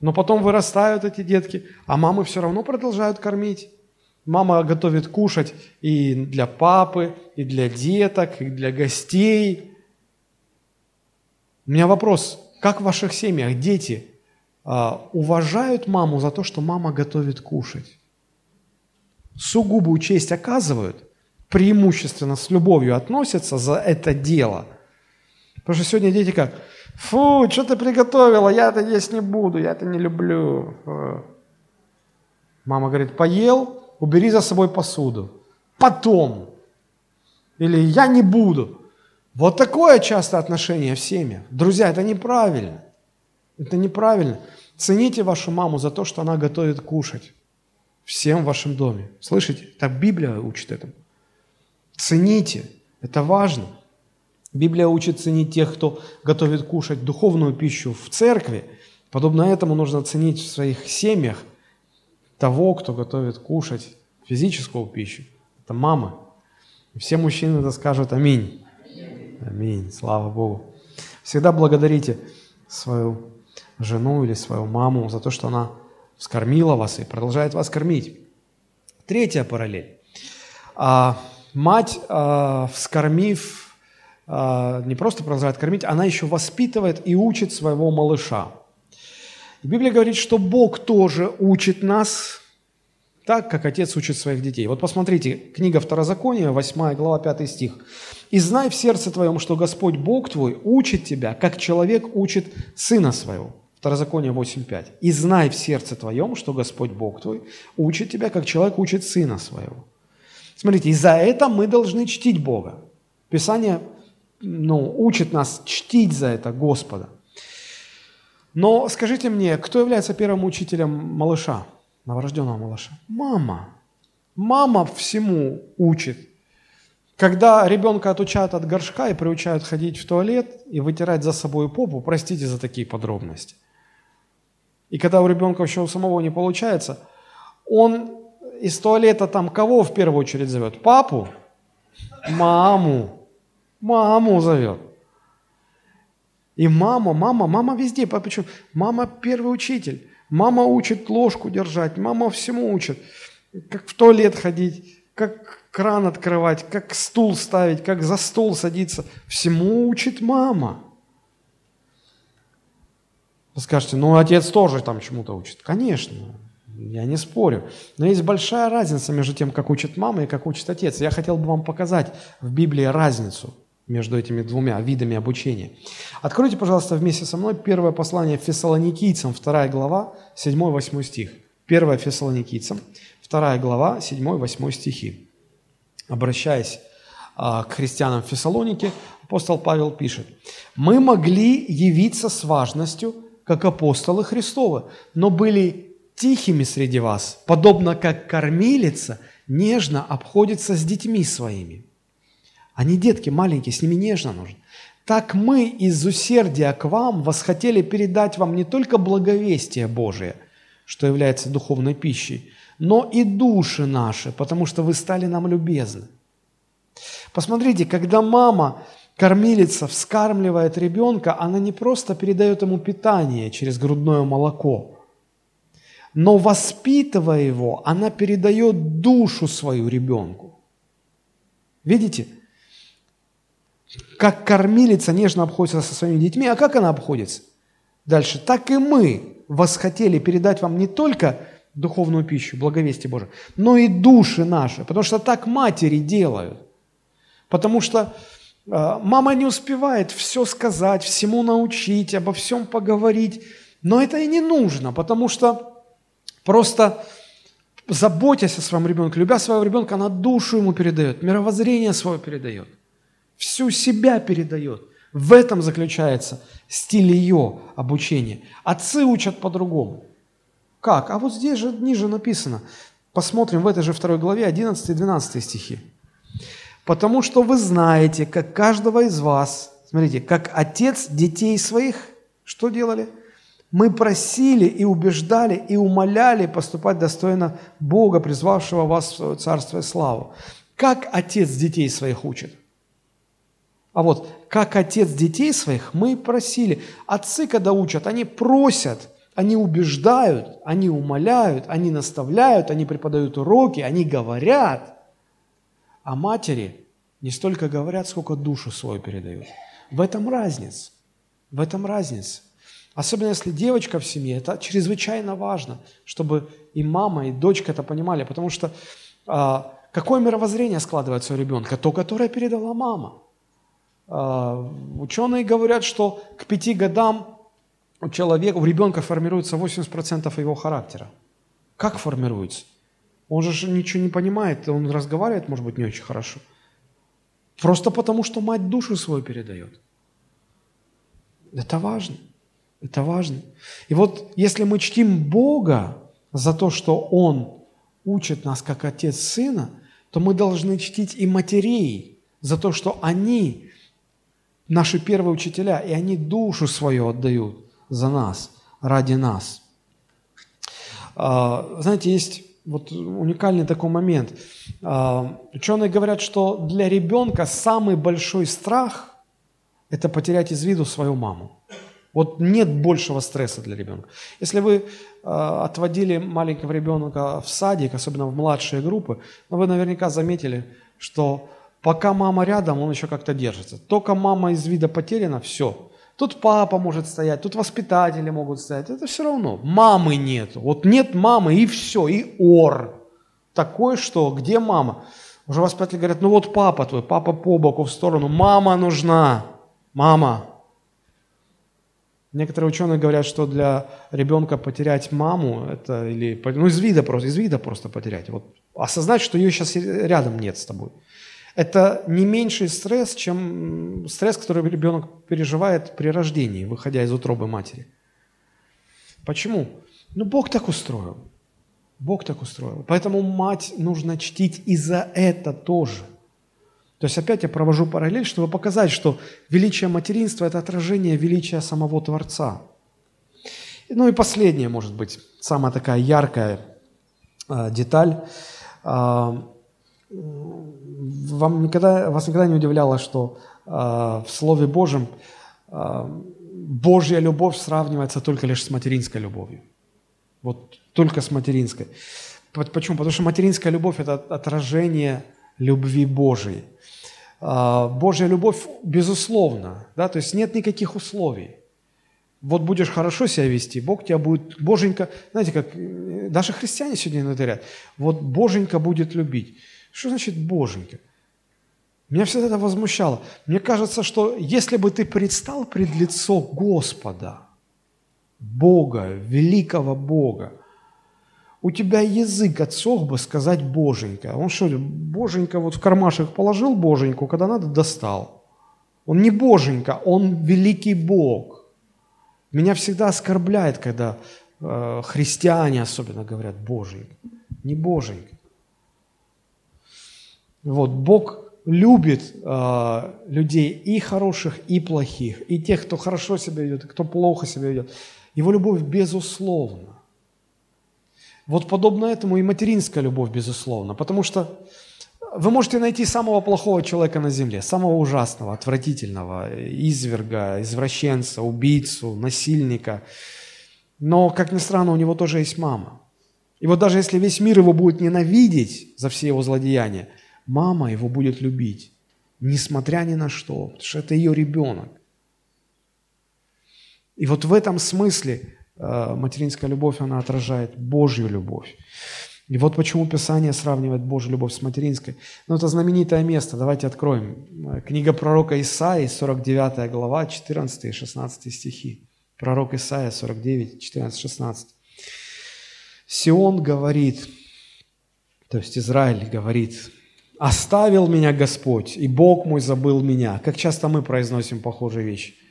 Но потом вырастают эти детки, а мамы все равно продолжают кормить. Мама готовит кушать и для папы, и для деток, и для гостей. У меня вопрос, как в ваших семьях дети а, уважают маму за то, что мама готовит кушать? Сугубую честь оказывают, преимущественно с любовью относятся за это дело. Потому что сегодня дети как, фу, что ты приготовила, я это есть не буду, я это не люблю. Мама говорит, поел, убери за собой посуду. Потом. Или я не буду. Вот такое часто отношение в семьях. Друзья, это неправильно. Это неправильно. Цените вашу маму за то, что она готовит кушать. Всем в вашем доме. Слышите? Так Библия учит этому. Цените. Это важно. Библия учит ценить тех, кто готовит кушать духовную пищу в церкви. Подобно этому нужно ценить в своих семьях того, кто готовит кушать физическую пищу. Это мама. Все мужчины это скажут аминь. Аминь. Слава Богу. Всегда благодарите свою жену или свою маму за то, что она вскормила вас и продолжает вас кормить. Третья параллель. А, мать, а, вскормив, не просто продолжает кормить, она еще воспитывает и учит своего малыша. Библия говорит, что Бог тоже учит нас так, как отец учит своих детей. Вот посмотрите, книга Второзакония, 8 глава, 5 стих. «И знай в сердце твоем, что Господь Бог твой учит тебя, как человек учит сына своего». Второзаконие 8.5. «И знай в сердце твоем, что Господь Бог твой учит тебя, как человек учит сына своего». Смотрите, и за это мы должны чтить Бога. Писание ну, учит нас чтить за это Господа. Но скажите мне, кто является первым учителем малыша, новорожденного малыша? Мама. Мама всему учит. Когда ребенка отучают от горшка и приучают ходить в туалет и вытирать за собой попу, простите за такие подробности – и когда у ребенка еще у самого не получается, он из туалета там кого в первую очередь зовет? Папу? Маму. Маму зовет. И мама, мама, мама везде. Почему? Мама первый учитель. Мама учит ложку держать, мама всему учит. Как в туалет ходить, как кран открывать, как стул ставить, как за стол садиться. Всему учит мама. Вы скажете, ну отец тоже там чему-то учит. Конечно, я не спорю. Но есть большая разница между тем, как учит мама и как учит отец. Я хотел бы вам показать в Библии разницу между этими двумя видами обучения. Откройте, пожалуйста, вместе со мной первое послание Фессалоникийцам, вторая глава, 7-8 стих. Первое Фессалоникийцам, вторая глава, 7-8 стихи. Обращаясь а, к христианам в Фессалонике, апостол Павел пишет, «Мы могли явиться с важностью как апостолы Христовы, но были тихими среди вас, подобно как кормилица нежно обходится с детьми своими. Они детки маленькие, с ними нежно нужно. Так мы из усердия к вам восхотели передать вам не только благовестие Божие, что является духовной пищей, но и души наши, потому что вы стали нам любезны. Посмотрите, когда мама кормилица вскармливает ребенка, она не просто передает ему питание через грудное молоко, но воспитывая его, она передает душу свою ребенку. Видите? Как кормилица нежно обходится со своими детьми, а как она обходится? Дальше. Так и мы восхотели передать вам не только духовную пищу, благовестие Божие, но и души наши, потому что так матери делают. Потому что а, мама не успевает все сказать, всему научить, обо всем поговорить. Но это и не нужно, потому что просто заботясь о своем ребенке, любя своего ребенка, она душу ему передает, мировоззрение свое передает, всю себя передает. В этом заключается стиль ее обучения. Отцы учат по-другому. Как? А вот здесь же ниже написано. Посмотрим в этой же второй главе 11 и 12 стихи. «Потому что вы знаете, как каждого из вас, смотрите, как отец детей своих, что делали? Мы просили и убеждали и умоляли поступать достойно Бога, призвавшего вас в свое царство и славу. Как отец детей своих учит? А вот как отец детей своих мы просили. Отцы, когда учат, они просят, они убеждают, они умоляют, они наставляют, они преподают уроки, они говорят. А матери не столько говорят, сколько душу свою передают. В этом разница. В этом разница. Особенно если девочка в семье, это чрезвычайно важно, чтобы и мама, и дочка это понимали, потому что а, какое мировоззрение складывается у ребенка? То, которое передала мама. А, ученые говорят, что к пяти годам у человека, у ребенка формируется 80% его характера. Как формируется? Он же ничего не понимает, он разговаривает, может быть, не очень хорошо. Просто потому, что мать душу свою передает. Это важно. Это важно. И вот если мы чтим Бога за то, что Он учит нас как отец сына, то мы должны чтить и матерей за то, что они наши первые учителя, и они душу свою отдают за нас, ради нас. А, знаете, есть вот уникальный такой момент. А, ученые говорят, что для ребенка самый большой страх – это потерять из виду свою маму. Вот нет большего стресса для ребенка. Если вы э, отводили маленького ребенка в садик, особенно в младшие группы, ну, вы наверняка заметили, что пока мама рядом, он еще как-то держится. Только мама из вида потеряна, все. Тут папа может стоять, тут воспитатели могут стоять. Это все равно. Мамы нет. Вот нет мамы и все, и ор. Такой, что где мама? Уже воспитатели говорят, ну вот папа твой, папа по боку в сторону, мама нужна. Мама, Некоторые ученые говорят, что для ребенка потерять маму, это или, ну, из вида просто, из вида просто потерять. Вот осознать, что ее сейчас рядом нет с тобой. Это не меньший стресс, чем стресс, который ребенок переживает при рождении, выходя из утробы матери. Почему? Ну, Бог так устроил. Бог так устроил. Поэтому мать нужно чтить и за это тоже – то есть опять я провожу параллель, чтобы показать, что величие материнства – это отражение величия самого Творца. Ну и последнее, может быть, самая такая яркая э, деталь. Э, вам никогда, вас никогда не удивляло, что э, в Слове Божьем э, Божья любовь сравнивается только лишь с материнской любовью. Вот только с материнской. Почему? Потому что материнская любовь – это отражение любви Божией. А, Божья любовь безусловно, да, то есть нет никаких условий. Вот будешь хорошо себя вести, Бог тебя будет, Боженька, знаете, как э, даже христиане сегодня говорят, вот Боженька будет любить. Что значит Боженька? Меня всегда это возмущало. Мне кажется, что если бы ты предстал пред лицо Господа, Бога, великого Бога, у тебя язык отсох бы сказать «боженька». Он что, боженька вот в кармашек положил боженьку, когда надо, достал. Он не боженька, он великий Бог. Меня всегда оскорбляет, когда э, христиане особенно говорят «боженька». Не боженька. Вот, Бог любит э, людей и хороших, и плохих, и тех, кто хорошо себя ведет, и кто плохо себя ведет. Его любовь безусловна. Вот подобно этому и материнская любовь, безусловно. Потому что вы можете найти самого плохого человека на земле, самого ужасного, отвратительного, изверга, извращенца, убийцу, насильника. Но, как ни странно, у него тоже есть мама. И вот даже если весь мир его будет ненавидеть за все его злодеяния, мама его будет любить, несмотря ни на что, потому что это ее ребенок. И вот в этом смысле Э, материнская любовь, она отражает Божью любовь. И вот почему Писание сравнивает Божью любовь с материнской. Ну, это знаменитое место. Давайте откроем. Э, книга пророка Исаии, 49 глава, 14 и 16 стихи. Пророк Исаия, 49, 14, 16. Сион говорит, то есть Израиль говорит, «Оставил меня Господь, и Бог мой забыл меня». Как часто мы произносим похожие вещи –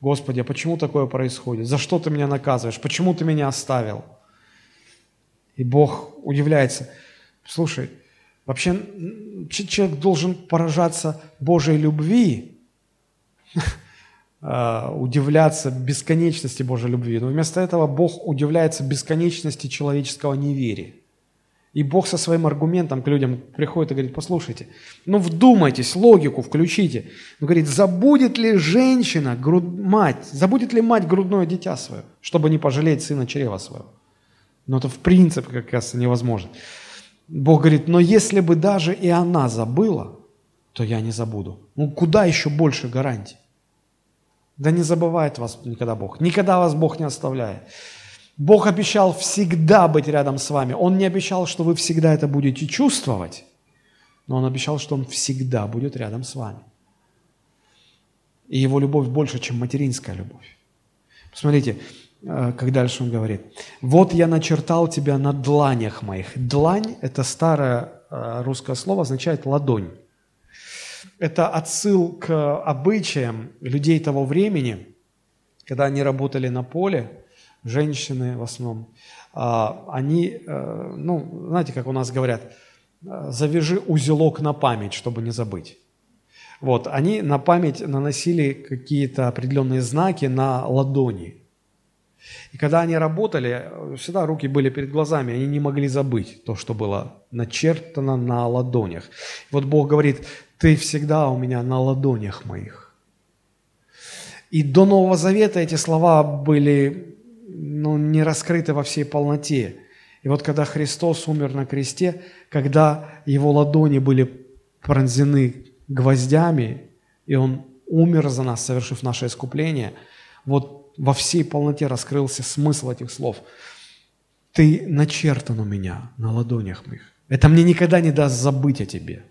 Господи, а почему такое происходит? За что ты меня наказываешь? Почему ты меня оставил? И Бог удивляется. Слушай, вообще человек должен поражаться Божьей любви, а, удивляться бесконечности Божьей любви. Но вместо этого Бог удивляется бесконечности человеческого неверия. И Бог со своим аргументом к людям приходит и говорит, послушайте, ну вдумайтесь, логику включите. Он говорит, забудет ли женщина, груд... мать, забудет ли мать грудное дитя свое, чтобы не пожалеть сына чрева своего? Но это в принципе, как кажется, невозможно. Бог говорит, но если бы даже и она забыла, то я не забуду. Ну куда еще больше гарантий? Да не забывает вас никогда Бог. Никогда вас Бог не оставляет. Бог обещал всегда быть рядом с вами. Он не обещал, что вы всегда это будете чувствовать, но Он обещал, что Он всегда будет рядом с вами. И Его любовь больше, чем материнская любовь. Посмотрите, э, как дальше Он говорит. «Вот я начертал тебя на дланях моих». Длань – это старое э, русское слово, означает ладонь. Это отсыл к обычаям людей того времени, когда они работали на поле, женщины в основном, а, они, э, ну, знаете, как у нас говорят, э, завяжи узелок на память, чтобы не забыть. Вот, они на память наносили какие-то определенные знаки на ладони. И когда они работали, всегда руки были перед глазами, они не могли забыть то, что было начертано на ладонях. Вот Бог говорит, ты всегда у меня на ладонях моих. И до Нового Завета эти слова были ну, не раскрыты во всей полноте. И вот когда Христос умер на кресте, когда его ладони были пронзены гвоздями, и он умер за нас, совершив наше искупление, вот во всей полноте раскрылся смысл этих слов. Ты начертан у меня на ладонях моих. Это мне никогда не даст забыть о тебе.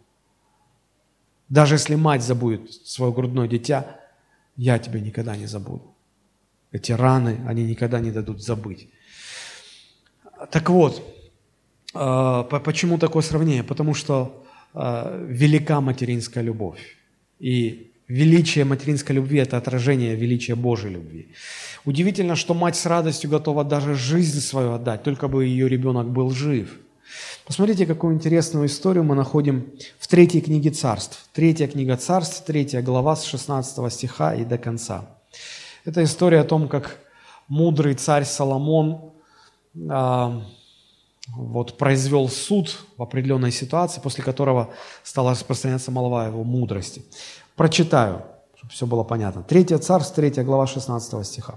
Даже если мать забудет свое грудное дитя, я тебя никогда не забуду. Эти раны, они никогда не дадут забыть. Так вот, э, почему такое сравнение? Потому что э, велика материнская любовь. И величие материнской любви – это отражение величия Божьей любви. Удивительно, что мать с радостью готова даже жизнь свою отдать, только бы ее ребенок был жив. Посмотрите, какую интересную историю мы находим в третьей книге царств. Третья книга царств, третья глава с 16 стиха и до конца. Это история о том, как мудрый царь Соломон а, вот, произвел суд в определенной ситуации, после которого стала распространяться молва его мудрости. Прочитаю, чтобы все было понятно. Третья царств, третья глава 16 стиха.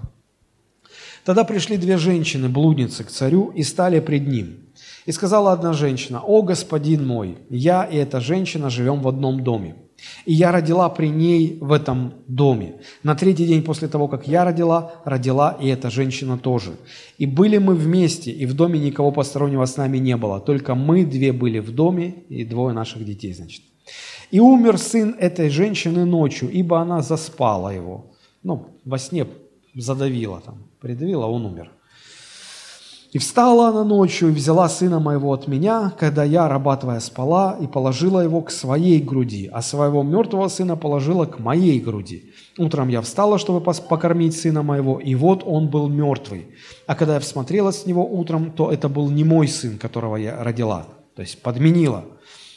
Тогда пришли две женщины, блудницы, к царю и стали пред ним. И сказала одна женщина, «О, господин мой, я и эта женщина живем в одном доме. И я родила при ней в этом доме. На третий день после того, как я родила, родила и эта женщина тоже. И были мы вместе, и в доме никого постороннего с нами не было. Только мы две были в доме, и двое наших детей, значит. И умер сын этой женщины ночью, ибо она заспала его. Ну, во сне задавила там, придавила, он умер. И встала она ночью и взяла сына моего от меня, когда я, раба твоя, спала, и положила его к своей груди, а своего мертвого сына положила к моей груди. Утром я встала, чтобы покормить сына моего, и вот он был мертвый. А когда я всмотрелась с него утром, то это был не мой сын, которого я родила, то есть подменила.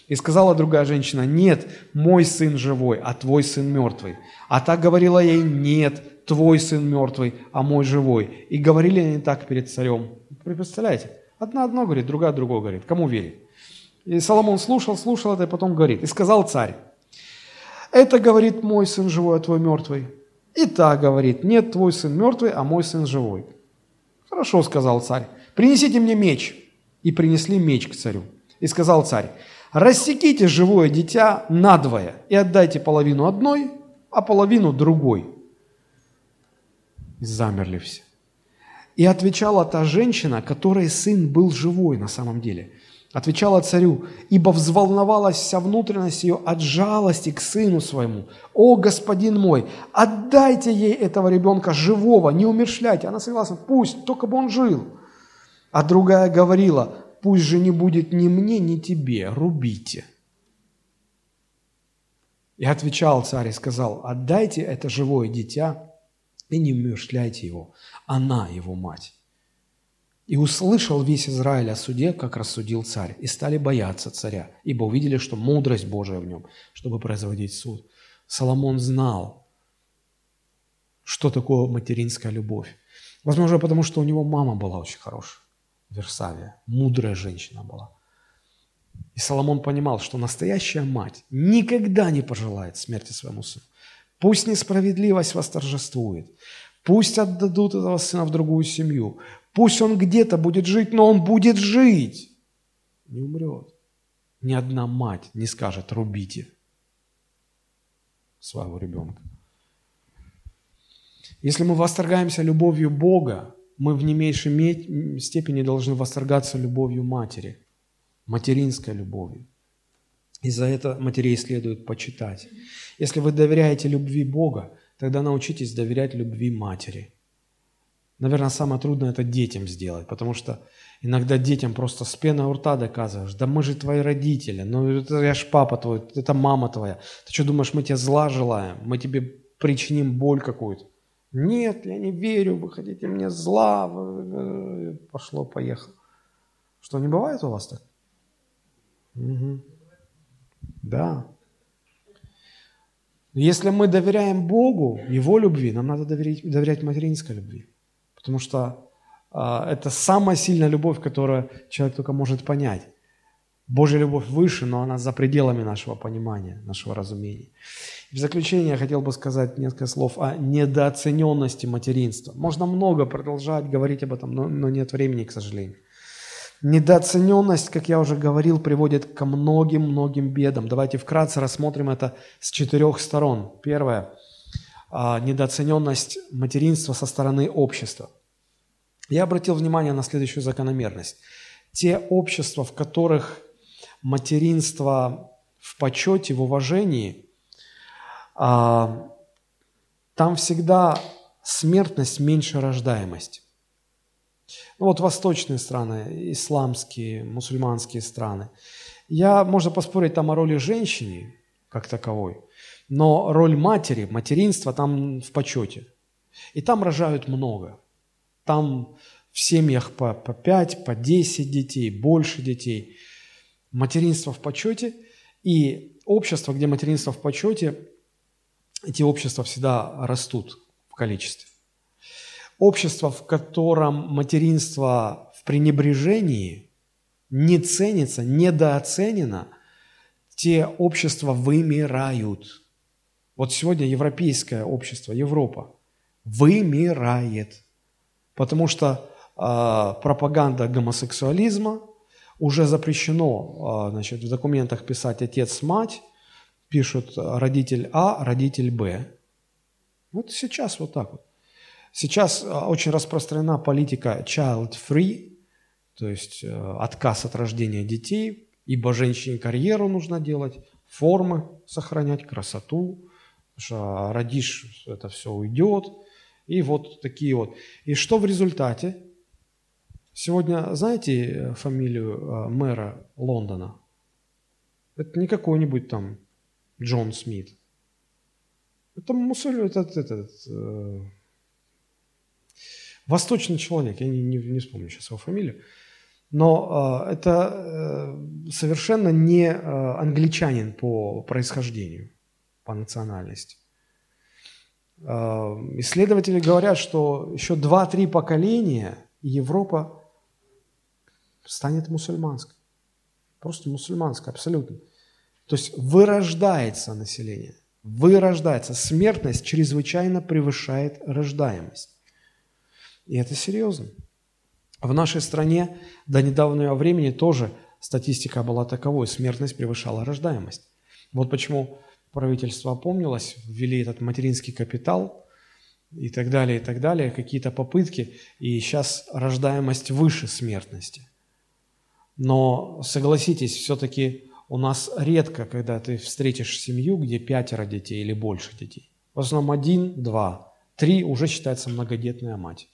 И сказала другая женщина, нет, мой сын живой, а твой сын мертвый. А так говорила ей, нет, твой сын мертвый, а мой живой. И говорили они так перед царем. Представляете? Одна одно говорит, другая другое говорит. Кому верить? И Соломон слушал, слушал это, и потом говорит. И сказал царь, это говорит мой сын живой, а твой мертвый. И та говорит, нет, твой сын мертвый, а мой сын живой. Хорошо, сказал царь, принесите мне меч. И принесли меч к царю. И сказал царь, рассеките живое дитя надвое и отдайте половину одной, а половину другой. И замерли все. И отвечала та женщина, которой сын был живой на самом деле. Отвечала царю, ибо взволновалась вся внутренность ее от жалости к сыну своему. «О, господин мой, отдайте ей этого ребенка живого, не умершляйте». Она согласна, пусть, только бы он жил. А другая говорила, пусть же не будет ни мне, ни тебе, рубите. И отвечал царь и сказал, отдайте это живое дитя и не умершляйте его. Она его мать. И услышал весь Израиль о суде, как рассудил царь, и стали бояться царя, ибо увидели, что мудрость Божия в нем, чтобы производить суд. Соломон знал, что такое материнская любовь. Возможно, потому что у него мама была очень хорошая, Версавия, мудрая женщина была. И Соломон понимал, что настоящая мать никогда не пожелает смерти своему сыну. Пусть несправедливость восторжествует, пусть отдадут этого сына в другую семью, пусть он где-то будет жить, но он будет жить, не умрет. Ни одна мать не скажет «рубите» своего ребенка. Если мы восторгаемся любовью Бога, мы в не меньшей степени должны восторгаться любовью матери, материнской любовью. И за это матерей следует почитать. Если вы доверяете любви Бога, тогда научитесь доверять любви матери. Наверное, самое трудное – это детям сделать, потому что иногда детям просто с пеной у рта доказываешь, да мы же твои родители, ну это я ж папа твой, это мама твоя. Ты что думаешь, мы тебе зла желаем, мы тебе причиним боль какую-то? Нет, я не верю, вы хотите мне зла. Пошло, поехало. Что, не бывает у вас так? Угу. Да. Если мы доверяем Богу, Его любви, нам надо доверять, доверять материнской любви. Потому что а, это самая сильная любовь, которую человек только может понять. Божья любовь выше, но она за пределами нашего понимания, нашего разумения. В заключение я хотел бы сказать несколько слов о недооцененности материнства. Можно много продолжать говорить об этом, но, но нет времени, к сожалению. Недооцененность, как я уже говорил, приводит ко многим-многим бедам. Давайте вкратце рассмотрим это с четырех сторон. Первое – недооцененность материнства со стороны общества. Я обратил внимание на следующую закономерность. Те общества, в которых материнство в почете, в уважении, а, там всегда смертность меньше рождаемость. Ну вот восточные страны, исламские, мусульманские страны. Я, можно поспорить там о роли женщины как таковой, но роль матери, материнства там в почете. И там рожают много. Там в семьях по, по 5, по 10 детей, больше детей – материнство в почете и общество, где материнство в почете, эти общества всегда растут в количестве. Общество, в котором материнство в пренебрежении не ценится, недооценено, те общества вымирают. Вот сегодня европейское общество, Европа, вымирает, потому что э, пропаганда гомосексуализма, уже запрещено а, значит, в документах писать отец-мать, пишут родитель А, родитель Б. Вот сейчас вот так вот. Сейчас а, очень распространена политика child-free, то есть э, отказ от рождения детей, ибо женщине карьеру нужно делать, формы сохранять, красоту, потому что родишь, это все уйдет. И вот такие вот. И что в результате? Сегодня знаете э, фамилию э, мэра Лондона? Это не какой-нибудь там Джон Смит. Это мусуль, этот, этот, э, восточный человек, я не, не, не вспомню сейчас его фамилию. Но э, это э, совершенно не э, англичанин по происхождению, по национальности. Э, исследователи говорят, что еще 2-3 поколения Европа станет мусульманской. Просто мусульманской, абсолютно. То есть вырождается население, вырождается. Смертность чрезвычайно превышает рождаемость. И это серьезно. В нашей стране до недавнего времени тоже статистика была таковой, смертность превышала рождаемость. Вот почему правительство опомнилось, ввели этот материнский капитал и так далее, и так далее, какие-то попытки, и сейчас рождаемость выше смертности. Но согласитесь, все-таки у нас редко, когда ты встретишь семью, где пятеро детей или больше детей. В основном один, два, три уже считается многодетная мать.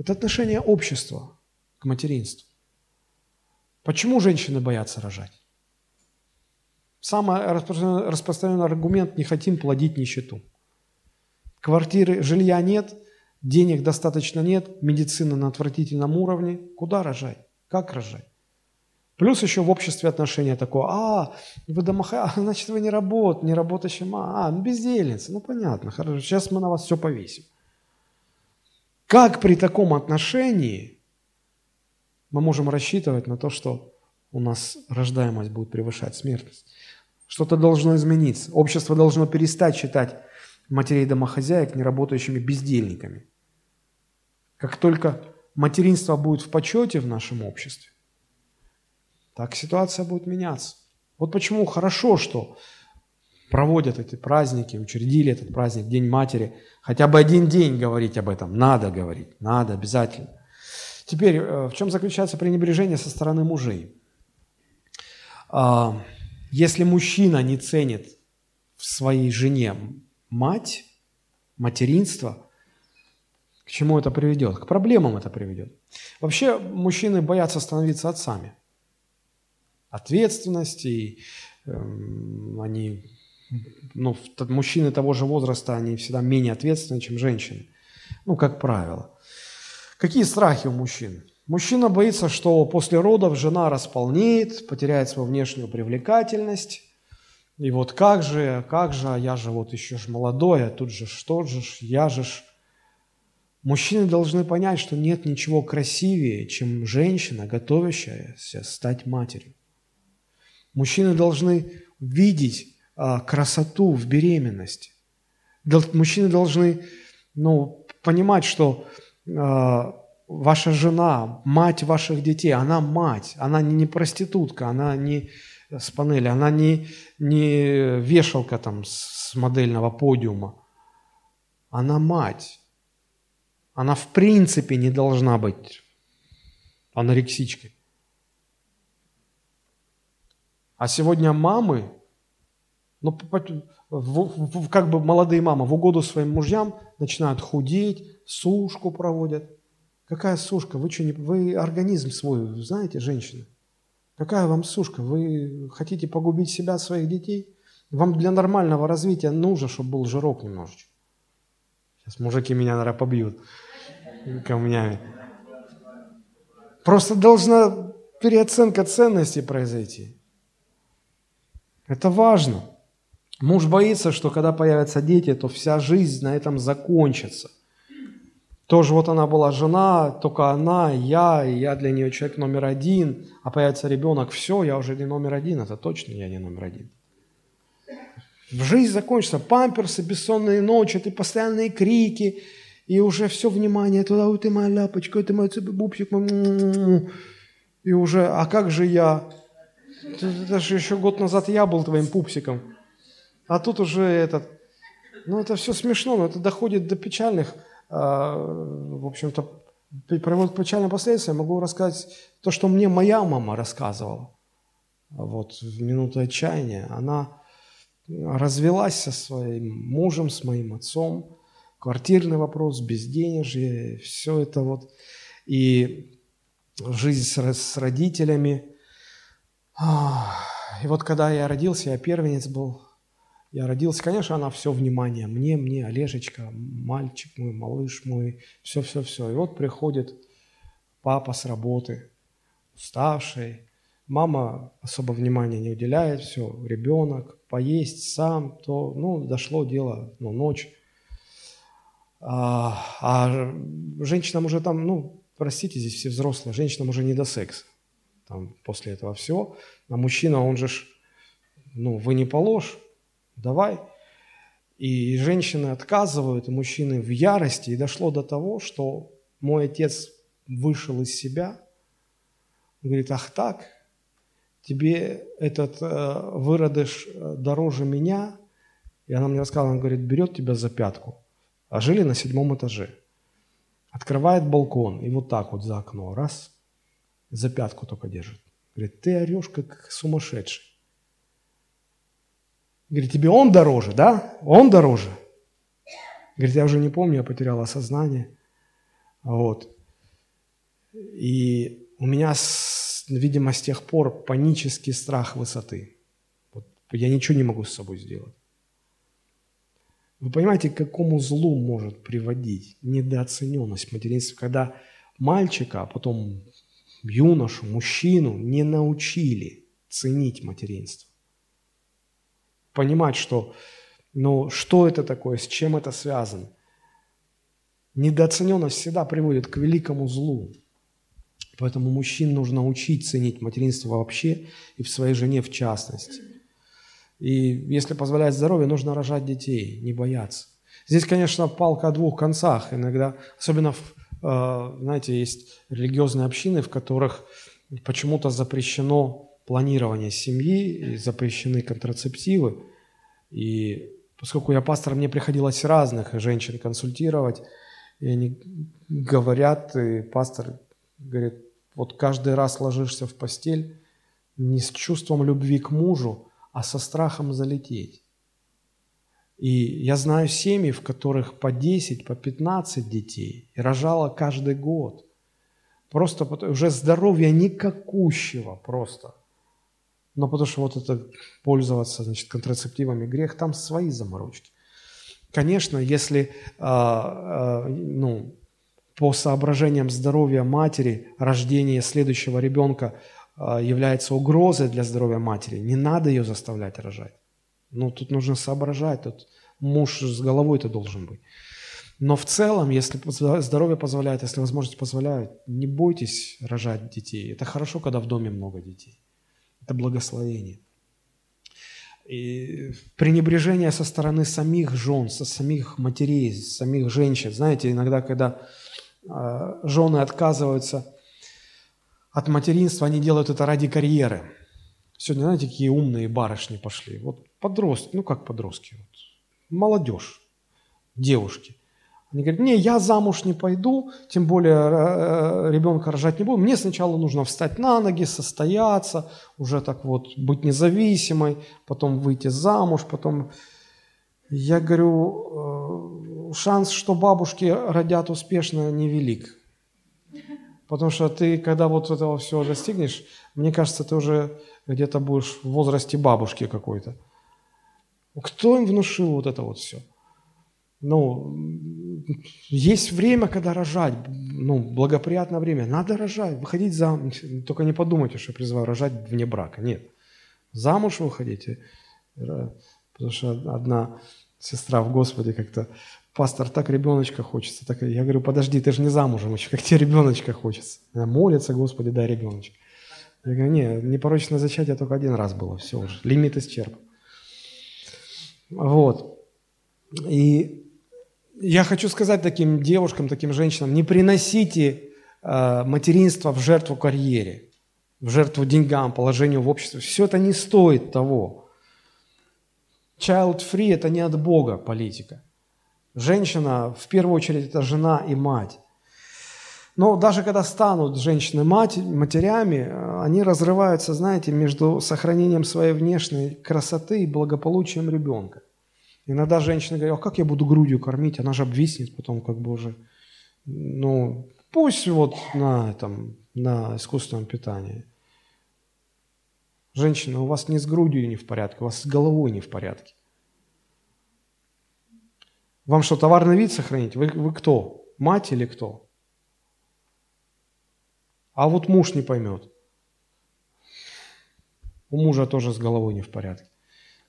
Это отношение общества к материнству. Почему женщины боятся рожать? Самый распространенный, распространенный аргумент – не хотим плодить нищету. Квартиры, жилья нет, денег достаточно нет, медицина на отвратительном уровне. Куда рожать? Как рожать? Плюс еще в обществе отношения такое, а, вы домоха, значит, вы не работаете, не работающая мама, а, бездельница, ну понятно, хорошо, сейчас мы на вас все повесим. Как при таком отношении мы можем рассчитывать на то, что у нас рождаемость будет превышать смертность? Что-то должно измениться. Общество должно перестать считать матерей домохозяек неработающими бездельниками. Как только материнство будет в почете в нашем обществе, так ситуация будет меняться. Вот почему хорошо, что проводят эти праздники, учредили этот праздник, День Матери. Хотя бы один день говорить об этом. Надо говорить, надо обязательно. Теперь, э, в чем заключается пренебрежение со стороны мужей? А, если мужчина не ценит в своей жене мать, материнство, к чему это приведет? К проблемам это приведет. Вообще мужчины боятся становиться отцами. Ответственности, эм, они, ну, мужчины того же возраста, они всегда менее ответственны, чем женщины. Ну, как правило. Какие страхи у мужчин? Мужчина боится, что после родов жена располнеет, потеряет свою внешнюю привлекательность. И вот как же, как же, а я же вот еще ж молодой, а тут же что же, я же ж. Мужчины должны понять, что нет ничего красивее, чем женщина, готовящаяся стать матерью. Мужчины должны видеть красоту в беременности. Мужчины должны ну, понимать, что а, ваша жена, мать ваших детей, она мать, она не проститутка, она не с панели, она не, не вешалка там с модельного подиума, она мать. Она в принципе не должна быть анорексичкой. А сегодня мамы, ну, как бы молодые мамы в угоду своим мужьям начинают худеть, сушку проводят. Какая сушка? Вы что, не... вы организм свой знаете, женщина? Какая вам сушка? Вы хотите погубить себя, своих детей? Вам для нормального развития нужно, чтобы был жирок немножечко. Сейчас мужики меня, наверное, побьют камнями. Просто должна переоценка ценностей произойти. Это важно. Муж боится, что когда появятся дети, то вся жизнь на этом закончится. Тоже вот она была жена, только она, я, и я для нее человек номер один, а появится ребенок, все, я уже не номер один, это точно я не номер один. Жизнь закончится, памперсы, бессонные ночи, ты постоянные крики, и уже все внимание туда, ой, ты моя ляпочка, ты мой бубсик, и уже, а как же я? Это же еще год назад я был твоим пупсиком. А тут уже этот... Ну, это все смешно, но это доходит до печальных, а, в общем-то, приводит к печальным последствиям. Могу рассказать то, что мне моя мама рассказывала. Вот в минуту отчаяния. Она развелась со своим мужем, с моим отцом. Квартирный вопрос, безденежье, все это вот. И жизнь с, с родителями – и вот когда я родился, я первенец был, я родился, конечно, она все внимание мне, мне, Олежечка, мальчик мой, малыш мой, все-все-все. И вот приходит папа с работы, уставший, мама особо внимания не уделяет, все, ребенок, поесть сам, то, ну, дошло дело, ну, ночь. А, а женщинам уже там, ну, простите, здесь все взрослые, женщинам уже не до секса там, после этого всего. А мужчина, он же, ну, вы не положь, давай. И женщины отказывают, и мужчины в ярости. И дошло до того, что мой отец вышел из себя. Он говорит, ах так, тебе этот э, выродыш э, дороже меня. И она мне рассказала, он говорит, берет тебя за пятку. А жили на седьмом этаже. Открывает балкон и вот так вот за окно, раз – за пятку только держит. Говорит, ты орешь как сумасшедший. Говорит, тебе он дороже, да? Он дороже. Говорит, я уже не помню, я потерял осознание. Вот. И у меня, видимо, с тех пор панический страх высоты. Вот я ничего не могу с собой сделать. Вы понимаете, к какому злу может приводить недооцененность материнства, когда мальчика, а потом юношу, мужчину не научили ценить материнство. Понимать, что, ну, что это такое, с чем это связано. Недооцененность всегда приводит к великому злу. Поэтому мужчин нужно учить ценить материнство вообще и в своей жене в частности. И если позволяет здоровье, нужно рожать детей, не бояться. Здесь, конечно, палка о двух концах. Иногда, особенно, в, э, знаете, есть религиозные общины, в которых почему-то запрещено планирование семьи, и запрещены контрацептивы. И поскольку я пастор, мне приходилось разных женщин консультировать, и они говорят, и пастор говорит, вот каждый раз ложишься в постель не с чувством любви к мужу, а со страхом залететь. И я знаю семьи, в которых по 10, по 15 детей, и рожала каждый год. Просто уже здоровья никакущего просто. Но потому что вот это пользоваться значит, контрацептивами грех, там свои заморочки. Конечно, если а, а, ну, по соображениям здоровья матери рождение следующего ребенка а, является угрозой для здоровья матери, не надо ее заставлять рожать. Ну, тут нужно соображать, тут муж с головой-то должен быть. Но в целом, если здоровье позволяет, если возможность позволяет, не бойтесь рожать детей. Это хорошо, когда в доме много детей. Это благословение. И пренебрежение со стороны самих жен, со самих матерей, самих женщин. Знаете, иногда, когда а, жены отказываются от материнства, они делают это ради карьеры. Сегодня, знаете, какие умные барышни пошли. Вот подростки, ну как подростки, вот, молодежь, девушки. Они говорят, не, я замуж не пойду, тем более э, э, ребенка рожать не буду. Мне сначала нужно встать на ноги, состояться, уже так вот быть независимой, потом выйти замуж, потом... Я говорю, э, шанс, что бабушки родят успешно, невелик. Потому что ты, когда вот этого всего достигнешь, мне кажется, ты уже где-то будешь в возрасте бабушки какой-то. Кто им внушил вот это вот все? Ну, есть время, когда рожать, ну, благоприятное время. Надо рожать, выходить замуж. Только не подумайте, что призываю рожать вне брака. Нет. Замуж выходите. Потому что одна сестра в Господе как-то пастор, так ребеночка хочется. Так, я говорю, подожди, ты же не замужем еще, как тебе ребеночка хочется? Она молится, Господи, дай ребеночка. Я говорю, не, непорочное зачатие только один раз было, все уже, лимит исчерпан. Вот. И я хочу сказать таким девушкам, таким женщинам, не приносите э, материнство в жертву карьере, в жертву деньгам, положению в обществе. Все это не стоит того. Child free – это не от Бога политика. Женщина, в первую очередь, это жена и мать. Но даже когда станут женщины мать, матерями, они разрываются, знаете, между сохранением своей внешней красоты и благополучием ребенка. Иногда женщины говорят, а как я буду грудью кормить, она же обвиснет потом как бы уже. Ну, пусть вот на, там, на искусственном питании. Женщина, у вас не с грудью не в порядке, у вас с головой не в порядке. Вам что, товарный вид сохранить? Вы, вы кто? Мать или кто? А вот муж не поймет. У мужа тоже с головой не в порядке.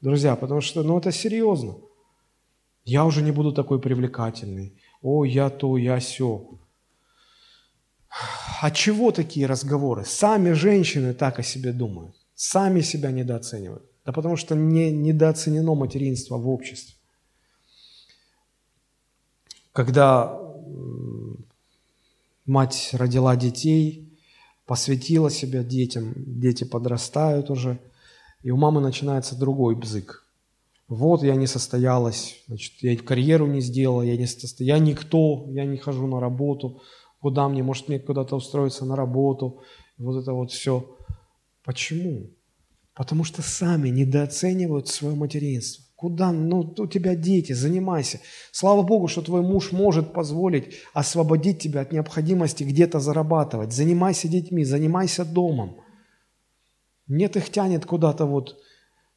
Друзья, потому что, ну, это серьезно. Я уже не буду такой привлекательный. О, я то, я все. А чего такие разговоры? Сами женщины так о себе думают. Сами себя недооценивают. Да потому что не, недооценено материнство в обществе когда мать родила детей, посвятила себя детям, дети подрастают уже, и у мамы начинается другой бзык. Вот я не состоялась, значит, я карьеру не сделала, я, не состо... я никто, я не хожу на работу, куда мне, может мне куда-то устроиться на работу, вот это вот все. Почему? Потому что сами недооценивают свое материнство. Куда? Ну, у тебя дети, занимайся. Слава Богу, что твой муж может позволить освободить тебя от необходимости где-то зарабатывать. Занимайся детьми, занимайся домом. Нет, их тянет куда-то вот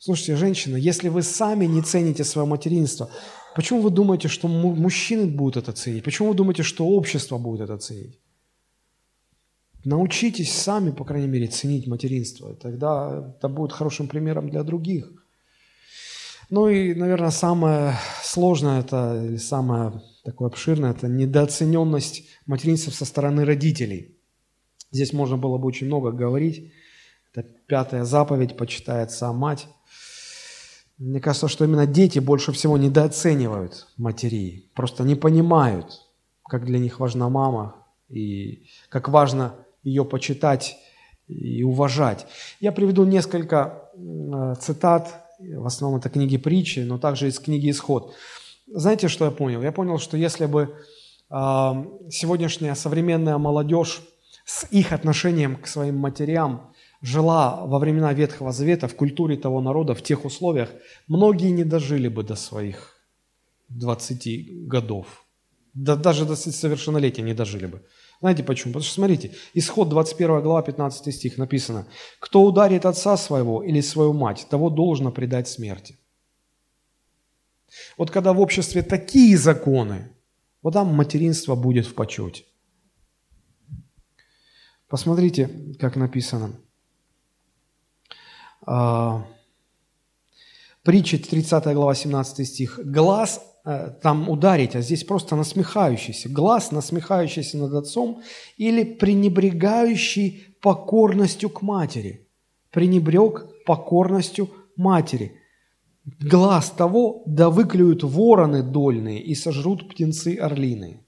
Слушайте, женщина, если вы сами не цените свое материнство, почему вы думаете, что мужчины будут это ценить? Почему вы думаете, что общество будет это ценить? Научитесь сами, по крайней мере, ценить материнство. И тогда это будет хорошим примером для других. Ну и, наверное, самое сложное это, или самое такое обширное, это недооцененность материнства со стороны родителей. Здесь можно было бы очень много говорить. Это пятая заповедь, почитает сам мать. Мне кажется, что именно дети больше всего недооценивают матерей, просто не понимают, как для них важна мама и как важно ее почитать и уважать. Я приведу несколько э, цитат, в основном это книги притчи, но также из книги «Исход». Знаете, что я понял? Я понял, что если бы сегодняшняя современная молодежь с их отношением к своим матерям жила во времена Ветхого Завета, в культуре того народа, в тех условиях, многие не дожили бы до своих 20 годов. Да, даже до совершеннолетия не дожили бы. Знаете почему? Потому что, смотрите, исход 21 глава, 15 стих написано, «Кто ударит отца своего или свою мать, того должно предать смерти». Вот когда в обществе такие законы, вот там материнство будет в почете. Посмотрите, как написано. А, Притча 30 глава 17 стих. «Глаз Э, там ударить, а здесь просто насмехающийся. Глаз, насмехающийся над отцом или пренебрегающий покорностью к матери. Пренебрег покорностью матери. Глаз того, да выклюют вороны дольные и сожрут птенцы орлиные.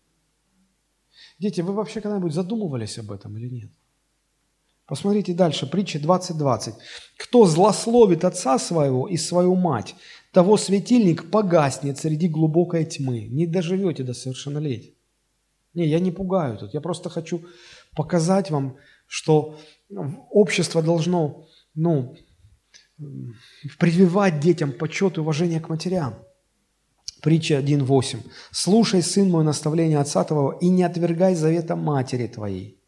Дети, вы вообще когда-нибудь задумывались об этом или нет? Посмотрите дальше, притча 20.20. «Кто злословит отца своего и свою мать, того светильник погаснет среди глубокой тьмы. Не доживете до совершеннолетия. Не, я не пугаю тут. Я просто хочу показать вам, что общество должно ну, прививать детям почет и уважение к матерям. Притча 1.8. «Слушай, сын мой, наставление отца твоего, и не отвергай завета матери твоей,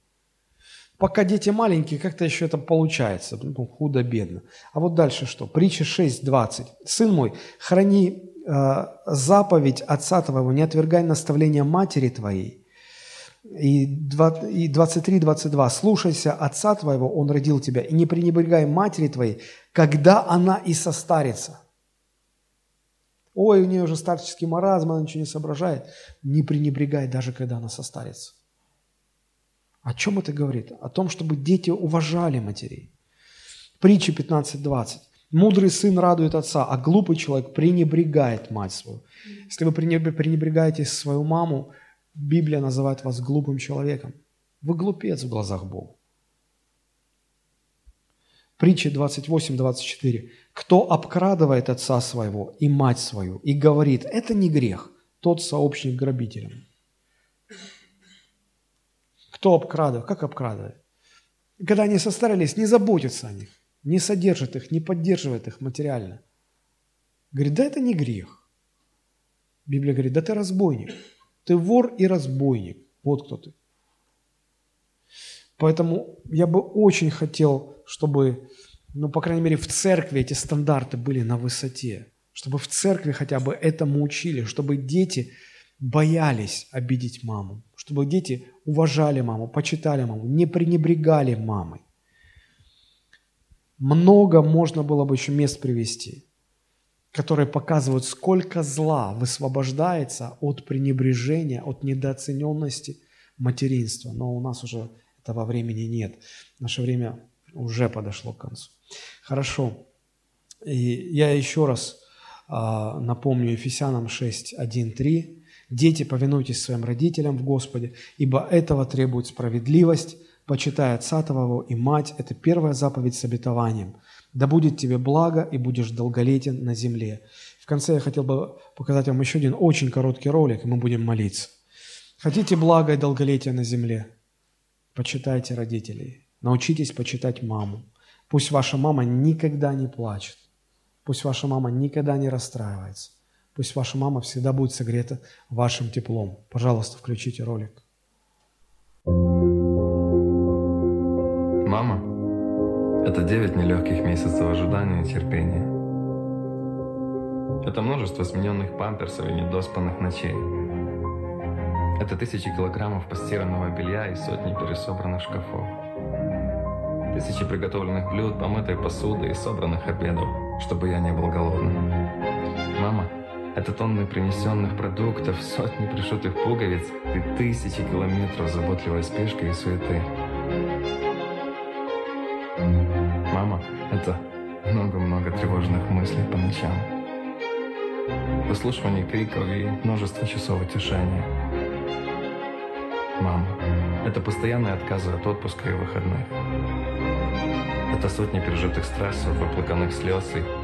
Пока дети маленькие, как-то еще это получается, ну, худо-бедно. А вот дальше что? Притча 6.20. «Сын мой, храни э, заповедь отца твоего, не отвергай наставления матери твоей». И 23-22. «Слушайся отца твоего, он родил тебя, и не пренебрегай матери твоей, когда она и состарится». Ой, у нее уже старческий маразм, она ничего не соображает. Не пренебрегай, даже когда она состарится. О чем это говорит? О том, чтобы дети уважали матерей. Притча 15.20. Мудрый сын радует отца, а глупый человек пренебрегает мать свою. Если вы пренебрегаете свою маму, Библия называет вас глупым человеком. Вы глупец в глазах Бога. Притча 28-24. Кто обкрадывает отца своего и мать свою и говорит, это не грех, тот сообщник грабителям. Кто обкрадывает? Как обкрадывает? Когда они состарились, не заботится о них, не содержит их, не поддерживает их материально. Говорит, да это не грех. Библия говорит, да ты разбойник. Ты вор и разбойник. Вот кто ты. Поэтому я бы очень хотел, чтобы, ну, по крайней мере, в церкви эти стандарты были на высоте. Чтобы в церкви хотя бы этому учили, чтобы дети боялись обидеть маму, чтобы дети уважали маму, почитали маму, не пренебрегали мамой. Много можно было бы еще мест привести, которые показывают, сколько зла высвобождается от пренебрежения, от недооцененности материнства. Но у нас уже этого времени нет. Наше время уже подошло к концу. Хорошо. И я еще раз а, напомню Ефесянам 6, 1, 3. Дети, повинуйтесь своим родителям в Господе, ибо этого требует справедливость, почитай отца твоего и мать. Это первая заповедь с обетованием. Да будет тебе благо, и будешь долголетен на земле. В конце я хотел бы показать вам еще один очень короткий ролик, и мы будем молиться. Хотите благо и долголетия на земле? Почитайте родителей. Научитесь почитать маму. Пусть ваша мама никогда не плачет. Пусть ваша мама никогда не расстраивается. Пусть ваша мама всегда будет согрета вашим теплом. Пожалуйста, включите ролик. Мама – это девять нелегких месяцев ожидания и терпения. Это множество смененных памперсов и недоспанных ночей. Это тысячи килограммов постиранного белья и сотни пересобранных шкафов. Тысячи приготовленных блюд, помытой посуды и собранных обедов, чтобы я не был голодным. Мама, это тонны принесенных продуктов, сотни пришитых пуговиц и тысячи километров заботливой спешки и суеты. Мама, это много-много тревожных мыслей по ночам. Выслушивание криков и множество часов утешения. Мама, это постоянные отказы от отпуска и выходных. Это сотни пережитых стрессов, выплаканных слез и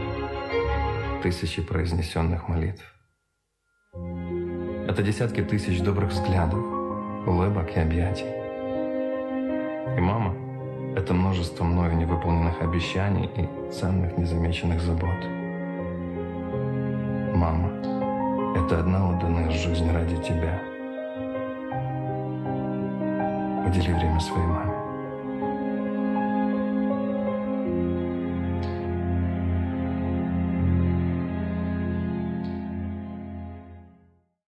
тысячи произнесенных молитв. Это десятки тысяч добрых взглядов, улыбок и объятий. И мама – это множество мною невыполненных обещаний и ценных незамеченных забот. Мама – это одна отданная жизнь ради тебя. Удели время своей маме.